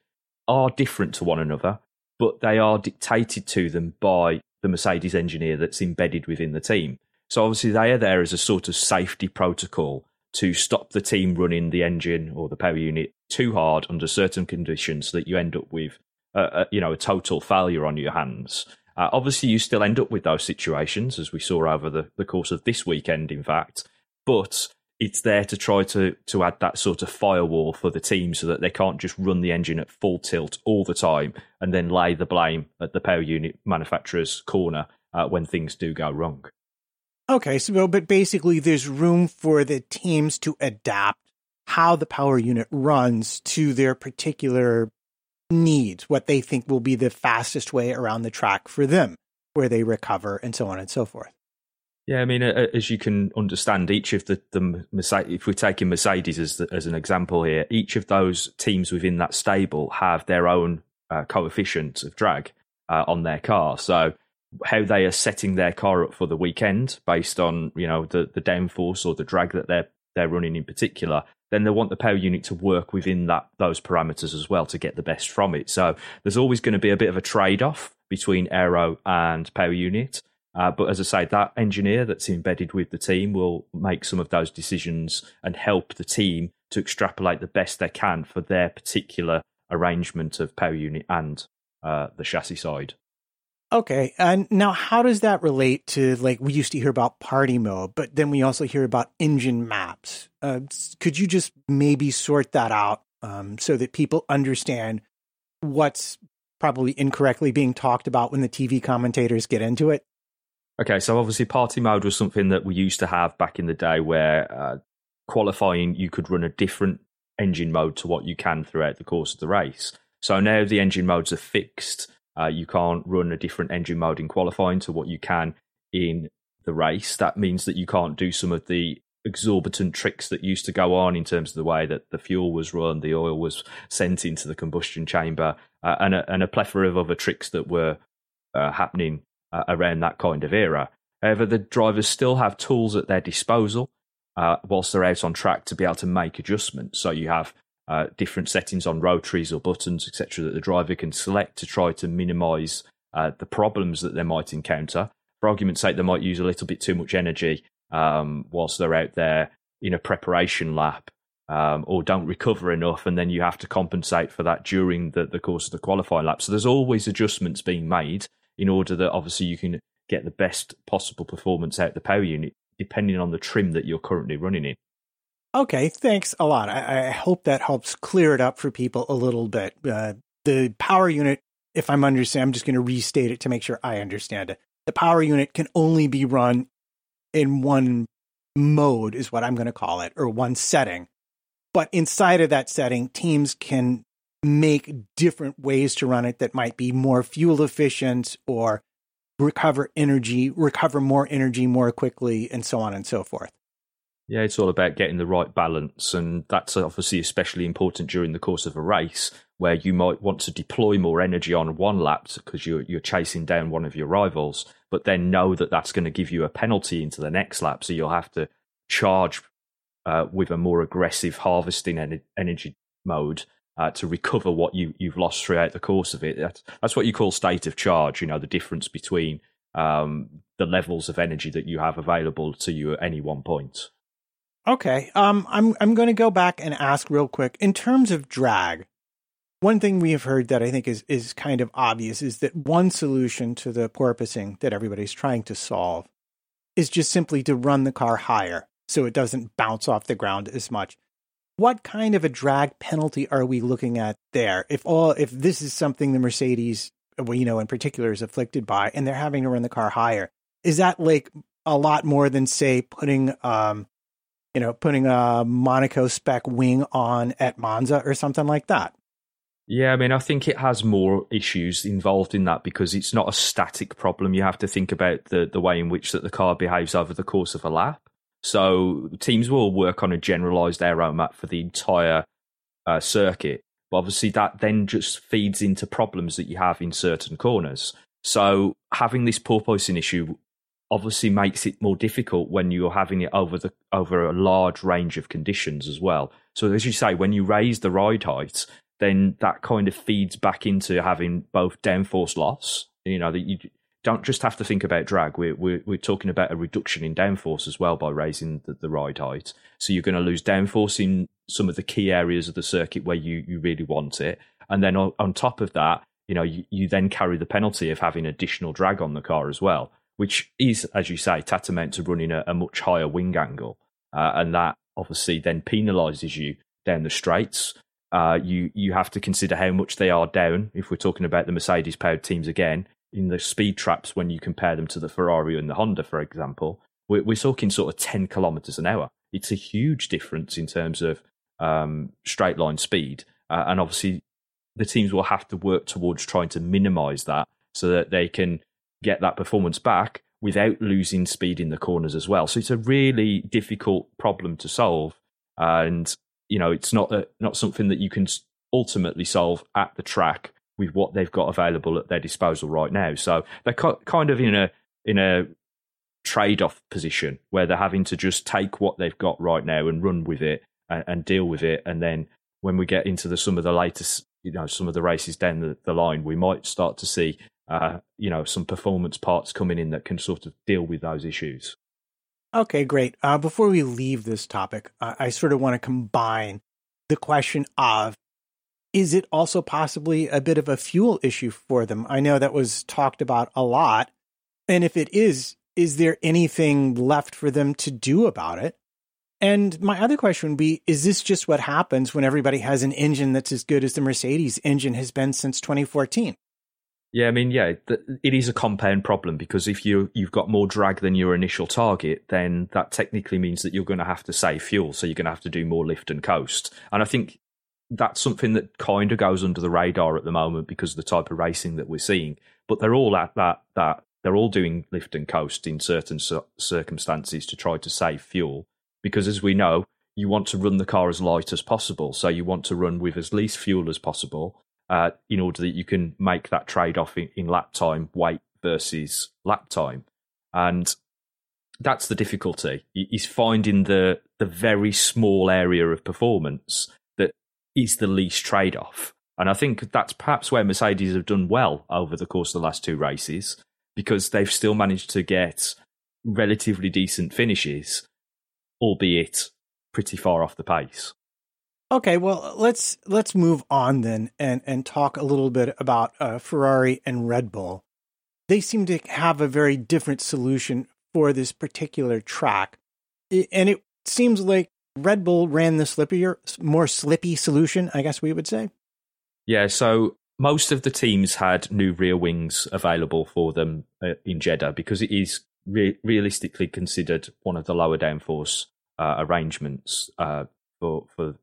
are different to one another, but they are dictated to them by the Mercedes engineer that's embedded within the team. So obviously they are there as a sort of safety protocol to stop the team running the engine or the power unit too hard under certain conditions so that you end up with a, you know a total failure on your hands. Uh, obviously, you still end up with those situations, as we saw over the, the course of this weekend, in fact. But it's there to try to to add that sort of firewall for the team, so that they can't just run the engine at full tilt all the time and then lay the blame at the power unit manufacturer's corner uh, when things do go wrong. Okay, so but basically, there's room for the teams to adapt how the power unit runs to their particular needs, what they think will be the fastest way around the track for them, where they recover, and so on and so forth. Yeah, I mean, as you can understand, each of the, the Mercedes, if we're taking Mercedes as, the, as an example here, each of those teams within that stable have their own uh, coefficient of drag uh, on their car. So how they are setting their car up for the weekend based on you know the the downforce or the drag that they're they're running in particular then they want the power unit to work within that those parameters as well to get the best from it. So there's always going to be a bit of a trade off between aero and power unit. Uh, but as I say, that engineer that's embedded with the team will make some of those decisions and help the team to extrapolate the best they can for their particular arrangement of power unit and uh, the chassis side. Okay. And now, how does that relate to like we used to hear about party mode, but then we also hear about engine maps? Uh, could you just maybe sort that out um, so that people understand what's probably incorrectly being talked about when the TV commentators get into it? Okay. So, obviously, party mode was something that we used to have back in the day where uh, qualifying, you could run a different engine mode to what you can throughout the course of the race. So now the engine modes are fixed uh, you can't run a different engine mode in qualifying to what you can in the race. That means that you can't do some of the exorbitant tricks that used to go on in terms of the way that the fuel was run, the oil was sent into the combustion chamber, uh, and, a, and a plethora of other tricks that were uh, happening uh, around that kind of era. However, the drivers still have tools at their disposal uh, whilst they're out on track to be able to make adjustments. So you have uh, different settings on rotaries or buttons, etc., that the driver can select to try to minimize uh, the problems that they might encounter. For argument's sake, they might use a little bit too much energy um, whilst they're out there in a preparation lap um, or don't recover enough, and then you have to compensate for that during the, the course of the qualifying lap. So there's always adjustments being made in order that obviously you can get the best possible performance out of the power unit, depending on the trim that you're currently running in. Okay, thanks a lot. I, I hope that helps clear it up for people a little bit. Uh, the power unit, if I'm understanding, I'm just going to restate it to make sure I understand it. The power unit can only be run in one mode, is what I'm going to call it, or one setting. But inside of that setting, teams can make different ways to run it that might be more fuel efficient or recover energy, recover more energy more quickly, and so on and so forth. Yeah, it's all about getting the right balance, and that's obviously especially important during the course of a race where you might want to deploy more energy on one lap because you're you're chasing down one of your rivals, but then know that that's going to give you a penalty into the next lap, so you'll have to charge uh, with a more aggressive harvesting en- energy mode uh, to recover what you you've lost throughout the course of it. That's, that's what you call state of charge. You know the difference between um, the levels of energy that you have available to you at any one point. Okay. Um, I'm I'm going to go back and ask real quick in terms of drag. One thing we have heard that I think is is kind of obvious is that one solution to the porpoising that everybody's trying to solve is just simply to run the car higher so it doesn't bounce off the ground as much. What kind of a drag penalty are we looking at there? If all if this is something the Mercedes, well, you know, in particular is afflicted by, and they're having to run the car higher, is that like a lot more than say putting um you know, putting a Monaco spec wing on at Monza or something like that. Yeah, I mean, I think it has more issues involved in that because it's not a static problem. You have to think about the, the way in which that the car behaves over the course of a lap. So teams will work on a generalized aero map for the entire uh, circuit. But obviously, that then just feeds into problems that you have in certain corners. So having this porpoising issue obviously makes it more difficult when you're having it over the over a large range of conditions as well. So as you say, when you raise the ride height, then that kind of feeds back into having both downforce loss. You know that you don't just have to think about drag. We're we're, we're talking about a reduction in downforce as well by raising the, the ride height. So you're going to lose downforce in some of the key areas of the circuit where you you really want it, and then on, on top of that, you know you, you then carry the penalty of having additional drag on the car as well which is, as you say, tantamount to running a, a much higher wing angle. Uh, and that obviously then penalises you down the straights. Uh, you you have to consider how much they are down. If we're talking about the Mercedes powered teams again, in the speed traps when you compare them to the Ferrari and the Honda, for example, we're, we're talking sort of ten kilometers an hour. It's a huge difference in terms of um, straight line speed, uh, and obviously the teams will have to work towards trying to minimise that so that they can get that performance back without losing speed in the corners as well. So it's a really difficult problem to solve, and you know it's not a, not something that you can ultimately solve at the track with what they've got available at their disposal right now. So they're kind of in a in a trade off position where they're having to just take what they've got right now and run with it and, and deal with it, and then when we get into the some of the latest you know some of the races down the, the line, we might start to see uh, you know, some performance parts coming in that can sort of deal with those issues. Okay, great. Uh, before we leave this topic, uh, I sort of want to combine the question of is it also possibly a bit of a fuel issue for them? I know that was talked about a lot. And if it is, is there anything left for them to do about it? And my other question would be Is this just what happens when everybody has an engine that's as good as the Mercedes engine has been since 2014? Yeah, I mean, yeah, it is a compound problem because if you you've got more drag than your initial target, then that technically means that you're going to have to save fuel, so you're going to have to do more lift and coast. And I think that's something that kind of goes under the radar at the moment because of the type of racing that we're seeing. But they're all at that that they're all doing lift and coast in certain circumstances to try to save fuel because, as we know, you want to run the car as light as possible, so you want to run with as least fuel as possible uh, in order that you can make that trade off in, in lap time, weight versus lap time. And that's the difficulty is finding the the very small area of performance is the least trade off. And I think that's perhaps where Mercedes have done well over the course of the last two races because they've still managed to get relatively decent finishes, albeit pretty far off the pace. Okay, well let's let's move on then and and talk a little bit about uh, Ferrari and Red Bull. They seem to have a very different solution for this particular track, and it seems like Red Bull ran the slippier, more slippy solution. I guess we would say. Yeah, so most of the teams had new rear wings available for them uh, in Jeddah because it is re- realistically considered one of the lower downforce uh, arrangements uh, for for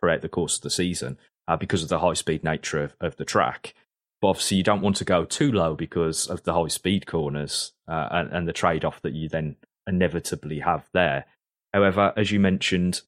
throughout the course of the season uh, because of the high speed nature of, of the track. But obviously, you don't want to go too low because of the high speed corners uh, and, and the trade off that you then inevitably have there. However, as you mentioned,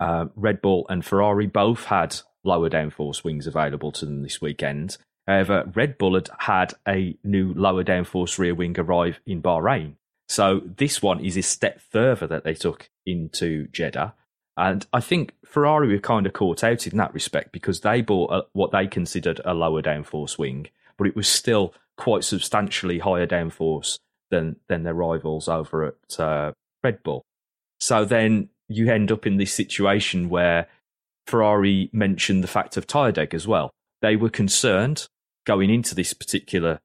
uh, Red Bull and Ferrari both had lower downforce wings available to them this weekend. However, Red Bull had had a new lower downforce rear wing arrive in Bahrain. So this one is a step further that they took into Jeddah. And I think Ferrari were kind of caught out in that respect because they bought a, what they considered a lower downforce wing, but it was still quite substantially higher downforce than than their rivals over at uh, Red Bull. So then you end up in this situation where Ferrari mentioned the fact of tyre deg as well. They were concerned going into this particular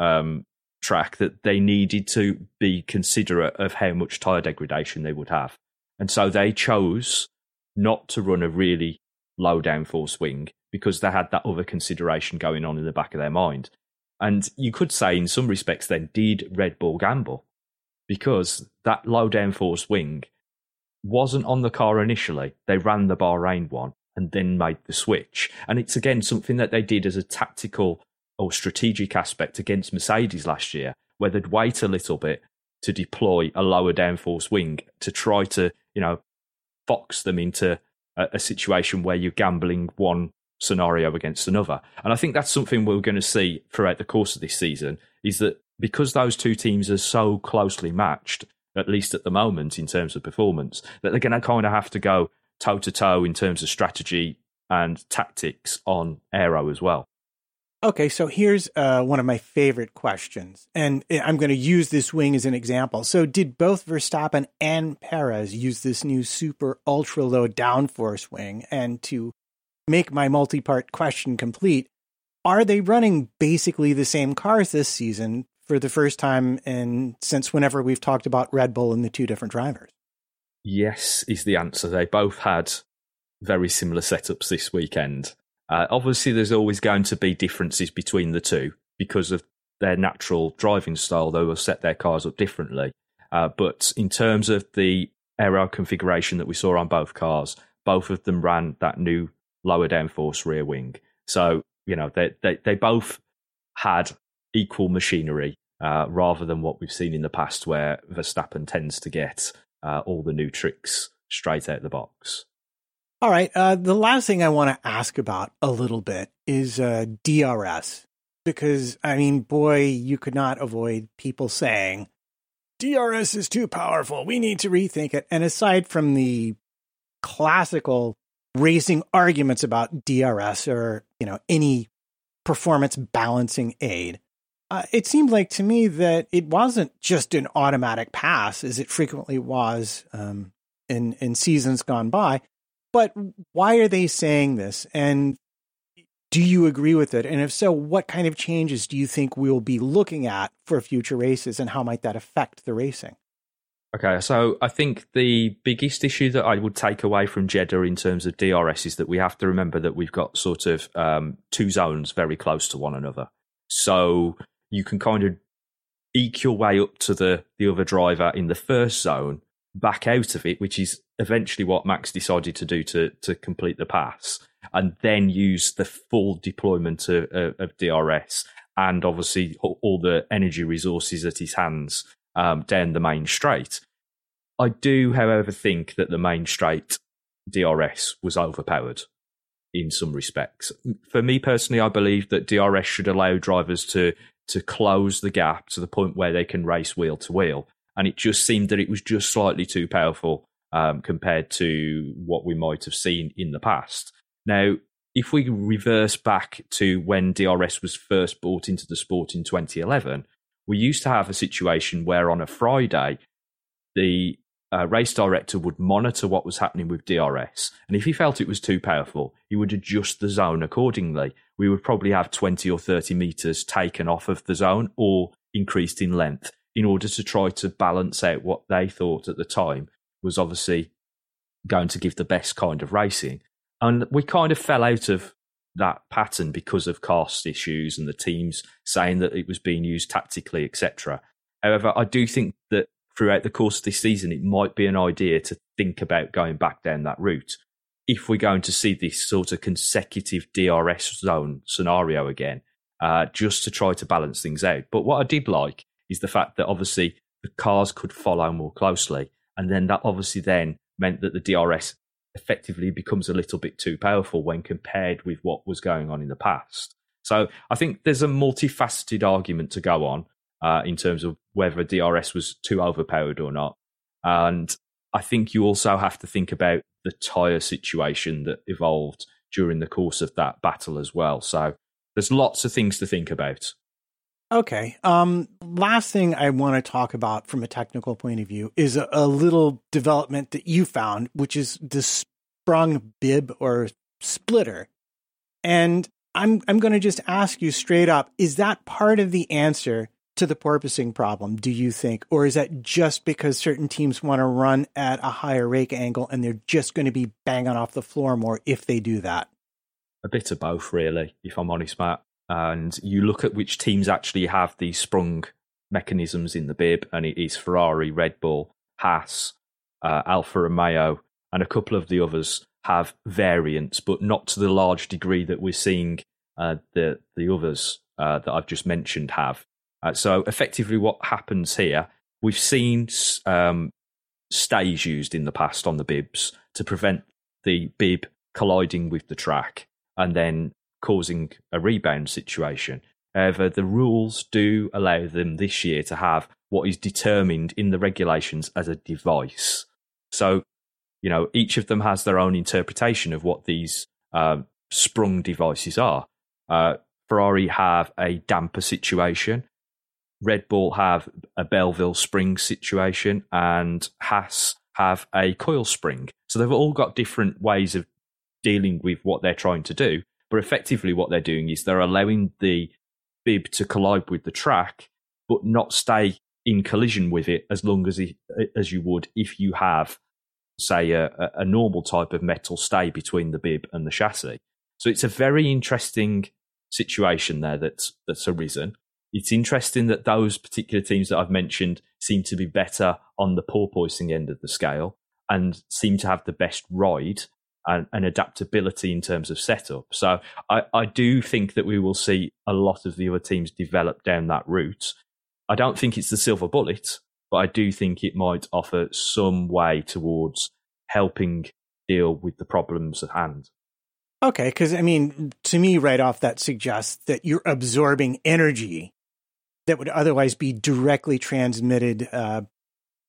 um, track that they needed to be considerate of how much tyre degradation they would have. And so they chose not to run a really low downforce wing because they had that other consideration going on in the back of their mind. And you could say, in some respects, then did Red Bull gamble because that low downforce wing wasn't on the car initially. They ran the Bahrain one and then made the switch. And it's again something that they did as a tactical or strategic aspect against Mercedes last year, where they'd wait a little bit to deploy a lower downforce wing to try to, you know, box them into a, a situation where you're gambling one scenario against another. And I think that's something we're going to see throughout the course of this season is that because those two teams are so closely matched, at least at the moment in terms of performance, that they're going to kind of have to go toe to toe in terms of strategy and tactics on aero as well. Okay, so here's uh, one of my favorite questions, and I'm going to use this wing as an example. So, did both Verstappen and Perez use this new super ultra low downforce wing? And to make my multi part question complete, are they running basically the same cars this season for the first time and since whenever we've talked about Red Bull and the two different drivers? Yes, is the answer. They both had very similar setups this weekend. Uh, obviously, there's always going to be differences between the two because of their natural driving style. They will set their cars up differently. Uh, but in terms of the aero configuration that we saw on both cars, both of them ran that new lower downforce rear wing. So you know they they, they both had equal machinery uh, rather than what we've seen in the past, where Verstappen tends to get uh, all the new tricks straight out of the box. All right. Uh, the last thing I want to ask about a little bit is uh, DRS. Because, I mean, boy, you could not avoid people saying, DRS is too powerful. We need to rethink it. And aside from the classical racing arguments about DRS or, you know, any performance balancing aid, uh, it seemed like to me that it wasn't just an automatic pass as it frequently was um, in, in seasons gone by but why are they saying this? And do you agree with it? And if so, what kind of changes do you think we'll be looking at for future races and how might that affect the racing? Okay, so I think the biggest issue that I would take away from Jeddah in terms of DRS is that we have to remember that we've got sort of um, two zones very close to one another. So you can kind of eke your way up to the, the other driver in the first zone back out of it, which is eventually what Max decided to do to to complete the pass, and then use the full deployment of, of DRS and obviously all the energy resources at his hands um, down the main straight. I do, however, think that the main straight DRS was overpowered in some respects. For me personally, I believe that DRS should allow drivers to to close the gap to the point where they can race wheel to wheel and it just seemed that it was just slightly too powerful um, compared to what we might have seen in the past. Now, if we reverse back to when DRS was first brought into the sport in 2011, we used to have a situation where on a Friday, the uh, race director would monitor what was happening with DRS. And if he felt it was too powerful, he would adjust the zone accordingly. We would probably have 20 or 30 meters taken off of the zone or increased in length in order to try to balance out what they thought at the time was obviously going to give the best kind of racing. And we kind of fell out of that pattern because of cost issues and the teams saying that it was being used tactically, etc. However, I do think that throughout the course of this season, it might be an idea to think about going back down that route. If we're going to see this sort of consecutive DRS zone scenario again, uh, just to try to balance things out. But what I did like is the fact that obviously the cars could follow more closely. And then that obviously then meant that the DRS effectively becomes a little bit too powerful when compared with what was going on in the past. So I think there's a multifaceted argument to go on uh, in terms of whether DRS was too overpowered or not. And I think you also have to think about the tyre situation that evolved during the course of that battle as well. So there's lots of things to think about. Okay. Um, last thing I want to talk about from a technical point of view is a, a little development that you found, which is the sprung bib or splitter. And I'm I'm going to just ask you straight up: Is that part of the answer to the porpoising problem? Do you think, or is that just because certain teams want to run at a higher rake angle and they're just going to be banging off the floor more if they do that? A bit of both, really. If I'm honest, Matt and you look at which teams actually have these sprung mechanisms in the bib, and it is Ferrari, Red Bull, Haas, uh, Alfa Romeo, and a couple of the others have variants, but not to the large degree that we're seeing uh, the the others uh, that I've just mentioned have. Uh, so effectively, what happens here? We've seen um, stays used in the past on the bibs to prevent the bib colliding with the track, and then causing a rebound situation. However, the rules do allow them this year to have what is determined in the regulations as a device. So, you know, each of them has their own interpretation of what these uh, sprung devices are. Uh, Ferrari have a damper situation. Red Bull have a Belleville spring situation, and Haas have a coil spring. So they've all got different ways of dealing with what they're trying to do. But effectively, what they're doing is they're allowing the bib to collide with the track, but not stay in collision with it as long as it, as you would if you have, say, a, a normal type of metal stay between the bib and the chassis. So it's a very interesting situation there that's that's arisen. It's interesting that those particular teams that I've mentioned seem to be better on the porpoising end of the scale and seem to have the best ride and, and, adaptability in terms of setup. So I, I do think that we will see a lot of the other teams develop down that route. I don't think it's the silver bullet, but I do think it might offer some way towards helping deal with the problems at hand. Okay, because I mean, to me, right off, that suggests that you're absorbing energy that would otherwise be directly transmitted uh,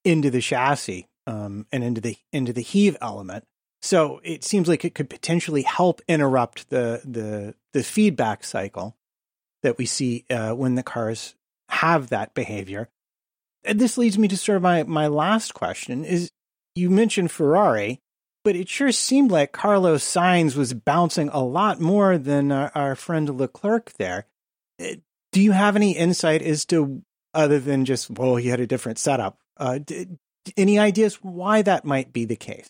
into the chassis um, and into the into the heave element. So it seems like it could potentially help interrupt the the the feedback cycle that we see uh, when the cars have that behavior. And this leads me to sort of my my last question: is you mentioned Ferrari, but it sure seemed like Carlos Sainz was bouncing a lot more than our, our friend Leclerc there. Do you have any insight as to other than just well, he had a different setup? Uh, any ideas why that might be the case?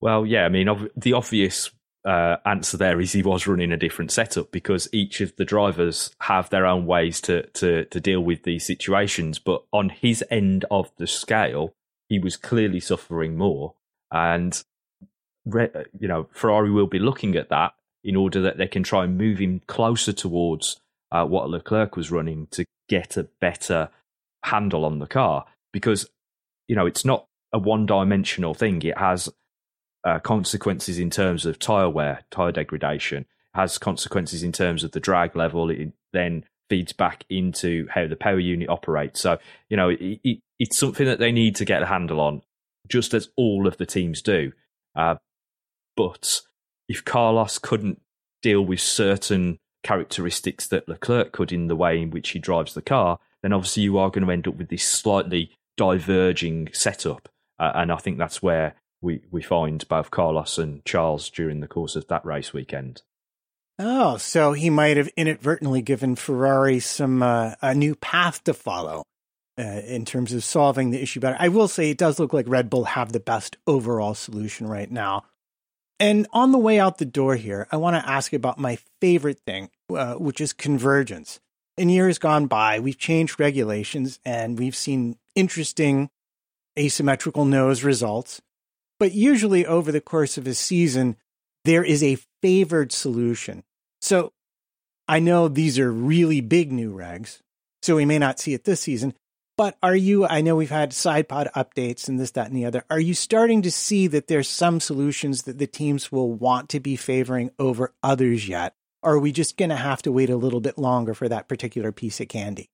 Well, yeah, I mean, ov- the obvious uh, answer there is he was running a different setup because each of the drivers have their own ways to, to, to deal with these situations. But on his end of the scale, he was clearly suffering more. And, you know, Ferrari will be looking at that in order that they can try and move him closer towards uh, what Leclerc was running to get a better handle on the car. Because, you know, it's not a one dimensional thing. It has uh, consequences in terms of tire wear, tire degradation, has consequences in terms of the drag level. It then feeds back into how the power unit operates. So, you know, it, it, it's something that they need to get a handle on, just as all of the teams do. Uh, but if Carlos couldn't deal with certain characteristics that Leclerc could in the way in which he drives the car, then obviously you are going to end up with this slightly diverging setup. Uh, and I think that's where we, we find both Carlos and Charles during the course of that race weekend. Oh, so he might have inadvertently given Ferrari some uh, a new path to follow uh, in terms of solving the issue better. I will say it does look like Red Bull have the best overall solution right now. And on the way out the door here, I want to ask about my favorite thing, uh, which is convergence. In years gone by, we've changed regulations and we've seen interesting asymmetrical nose results. But usually over the course of a season, there is a favored solution. So I know these are really big new regs, so we may not see it this season. But are you, I know we've had side pod updates and this, that, and the other. Are you starting to see that there's some solutions that the teams will want to be favoring over others yet? Or are we just going to have to wait a little bit longer for that particular piece of candy?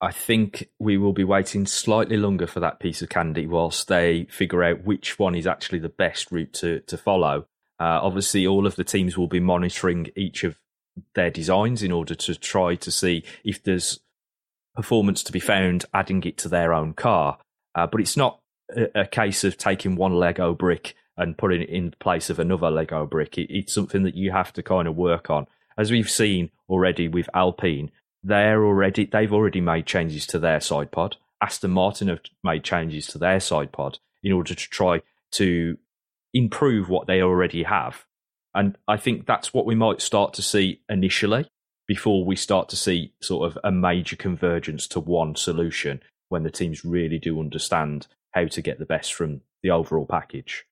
I think we will be waiting slightly longer for that piece of candy whilst they figure out which one is actually the best route to, to follow. Uh, obviously, all of the teams will be monitoring each of their designs in order to try to see if there's performance to be found adding it to their own car. Uh, but it's not a, a, case of taking one Lego brick and putting it in place of another Lego brick. It, it's something that you have to kind of work on. As we've seen already with Alpine, they're already they've already made changes to their side pod. Aston Martin have made changes to their side pod in order to try to improve what they already have. And I think that's what we might start to see initially before we start to see sort of a major convergence to one solution when the teams really do understand how to get the best from the overall package.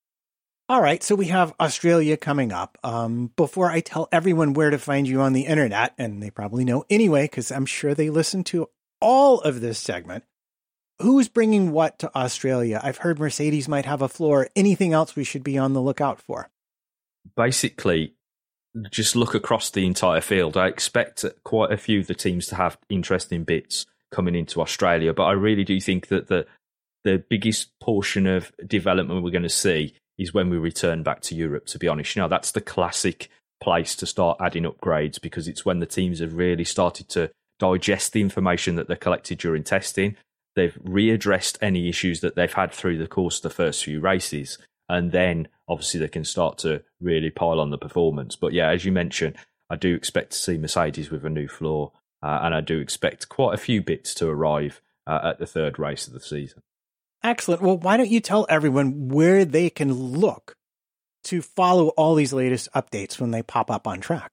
All right, so we have Australia coming up. Um, before I tell everyone where to find you on the internet, and they probably know anyway, because I'm sure they listen to all of this segment, who's bringing what to Australia? I've heard Mercedes might have a floor. Anything else we should be on the lookout for? Basically, just look across the entire field. I expect quite a few of the teams to have interesting bits coming into Australia, but I really do think that the the biggest portion of development we're going to see is when we return back to Europe. To be honest, you know that's the classic place to start adding upgrades because it's when the teams have really started to digest the information that they collected during testing. They've readdressed any issues that they've had through the course of the first few races, and then obviously they can start to really pile on the performance. But yeah, as you mentioned, I do expect to see Mercedes with a new floor, uh, and I do expect quite a few bits to arrive uh, at the third race of the season. Excellent. Well, why don't you tell everyone where they can look to follow all these latest updates when they pop up on track?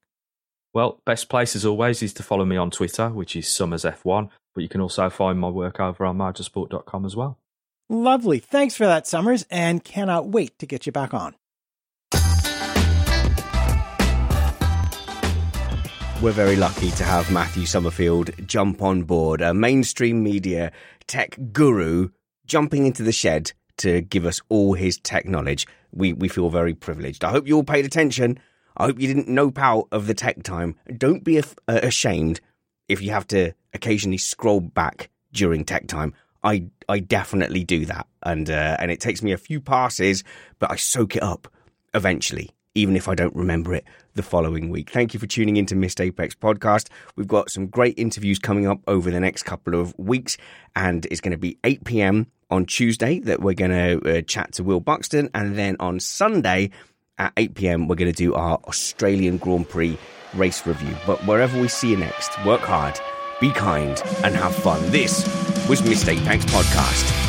Well, best place as always is to follow me on Twitter, which is Somers F1, but you can also find my work over on motorsport.com as well. Lovely. Thanks for that, Somers, and cannot wait to get you back on. We're very lucky to have Matthew Somerfield jump on board, a mainstream media tech guru jumping into the shed to give us all his tech knowledge. We, we feel very privileged. I hope you all paid attention. I hope you didn't nope out of the tech time. Don't be uh, ashamed if you have to occasionally scroll back during tech time. I I definitely do that, and uh, and it takes me a few passes, but I soak it up eventually, even if I don't remember it the following week. Thank you for tuning into Missed Apex podcast. We've got some great interviews coming up over the next couple of weeks, and it's going to be 8 p.m. on Tuesday that we're going to uh, chat to Will Buxton, and then on Sunday at 8 p.m. we're going to do our Australian Grand Prix race review. But wherever we see you next, work hard be kind, and have fun. This was Missed Apex Podcast.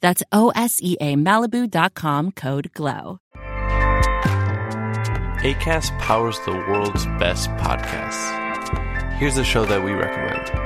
That's O S E A Malibu.com code GLOW. ACAST powers the world's best podcasts. Here's a show that we recommend.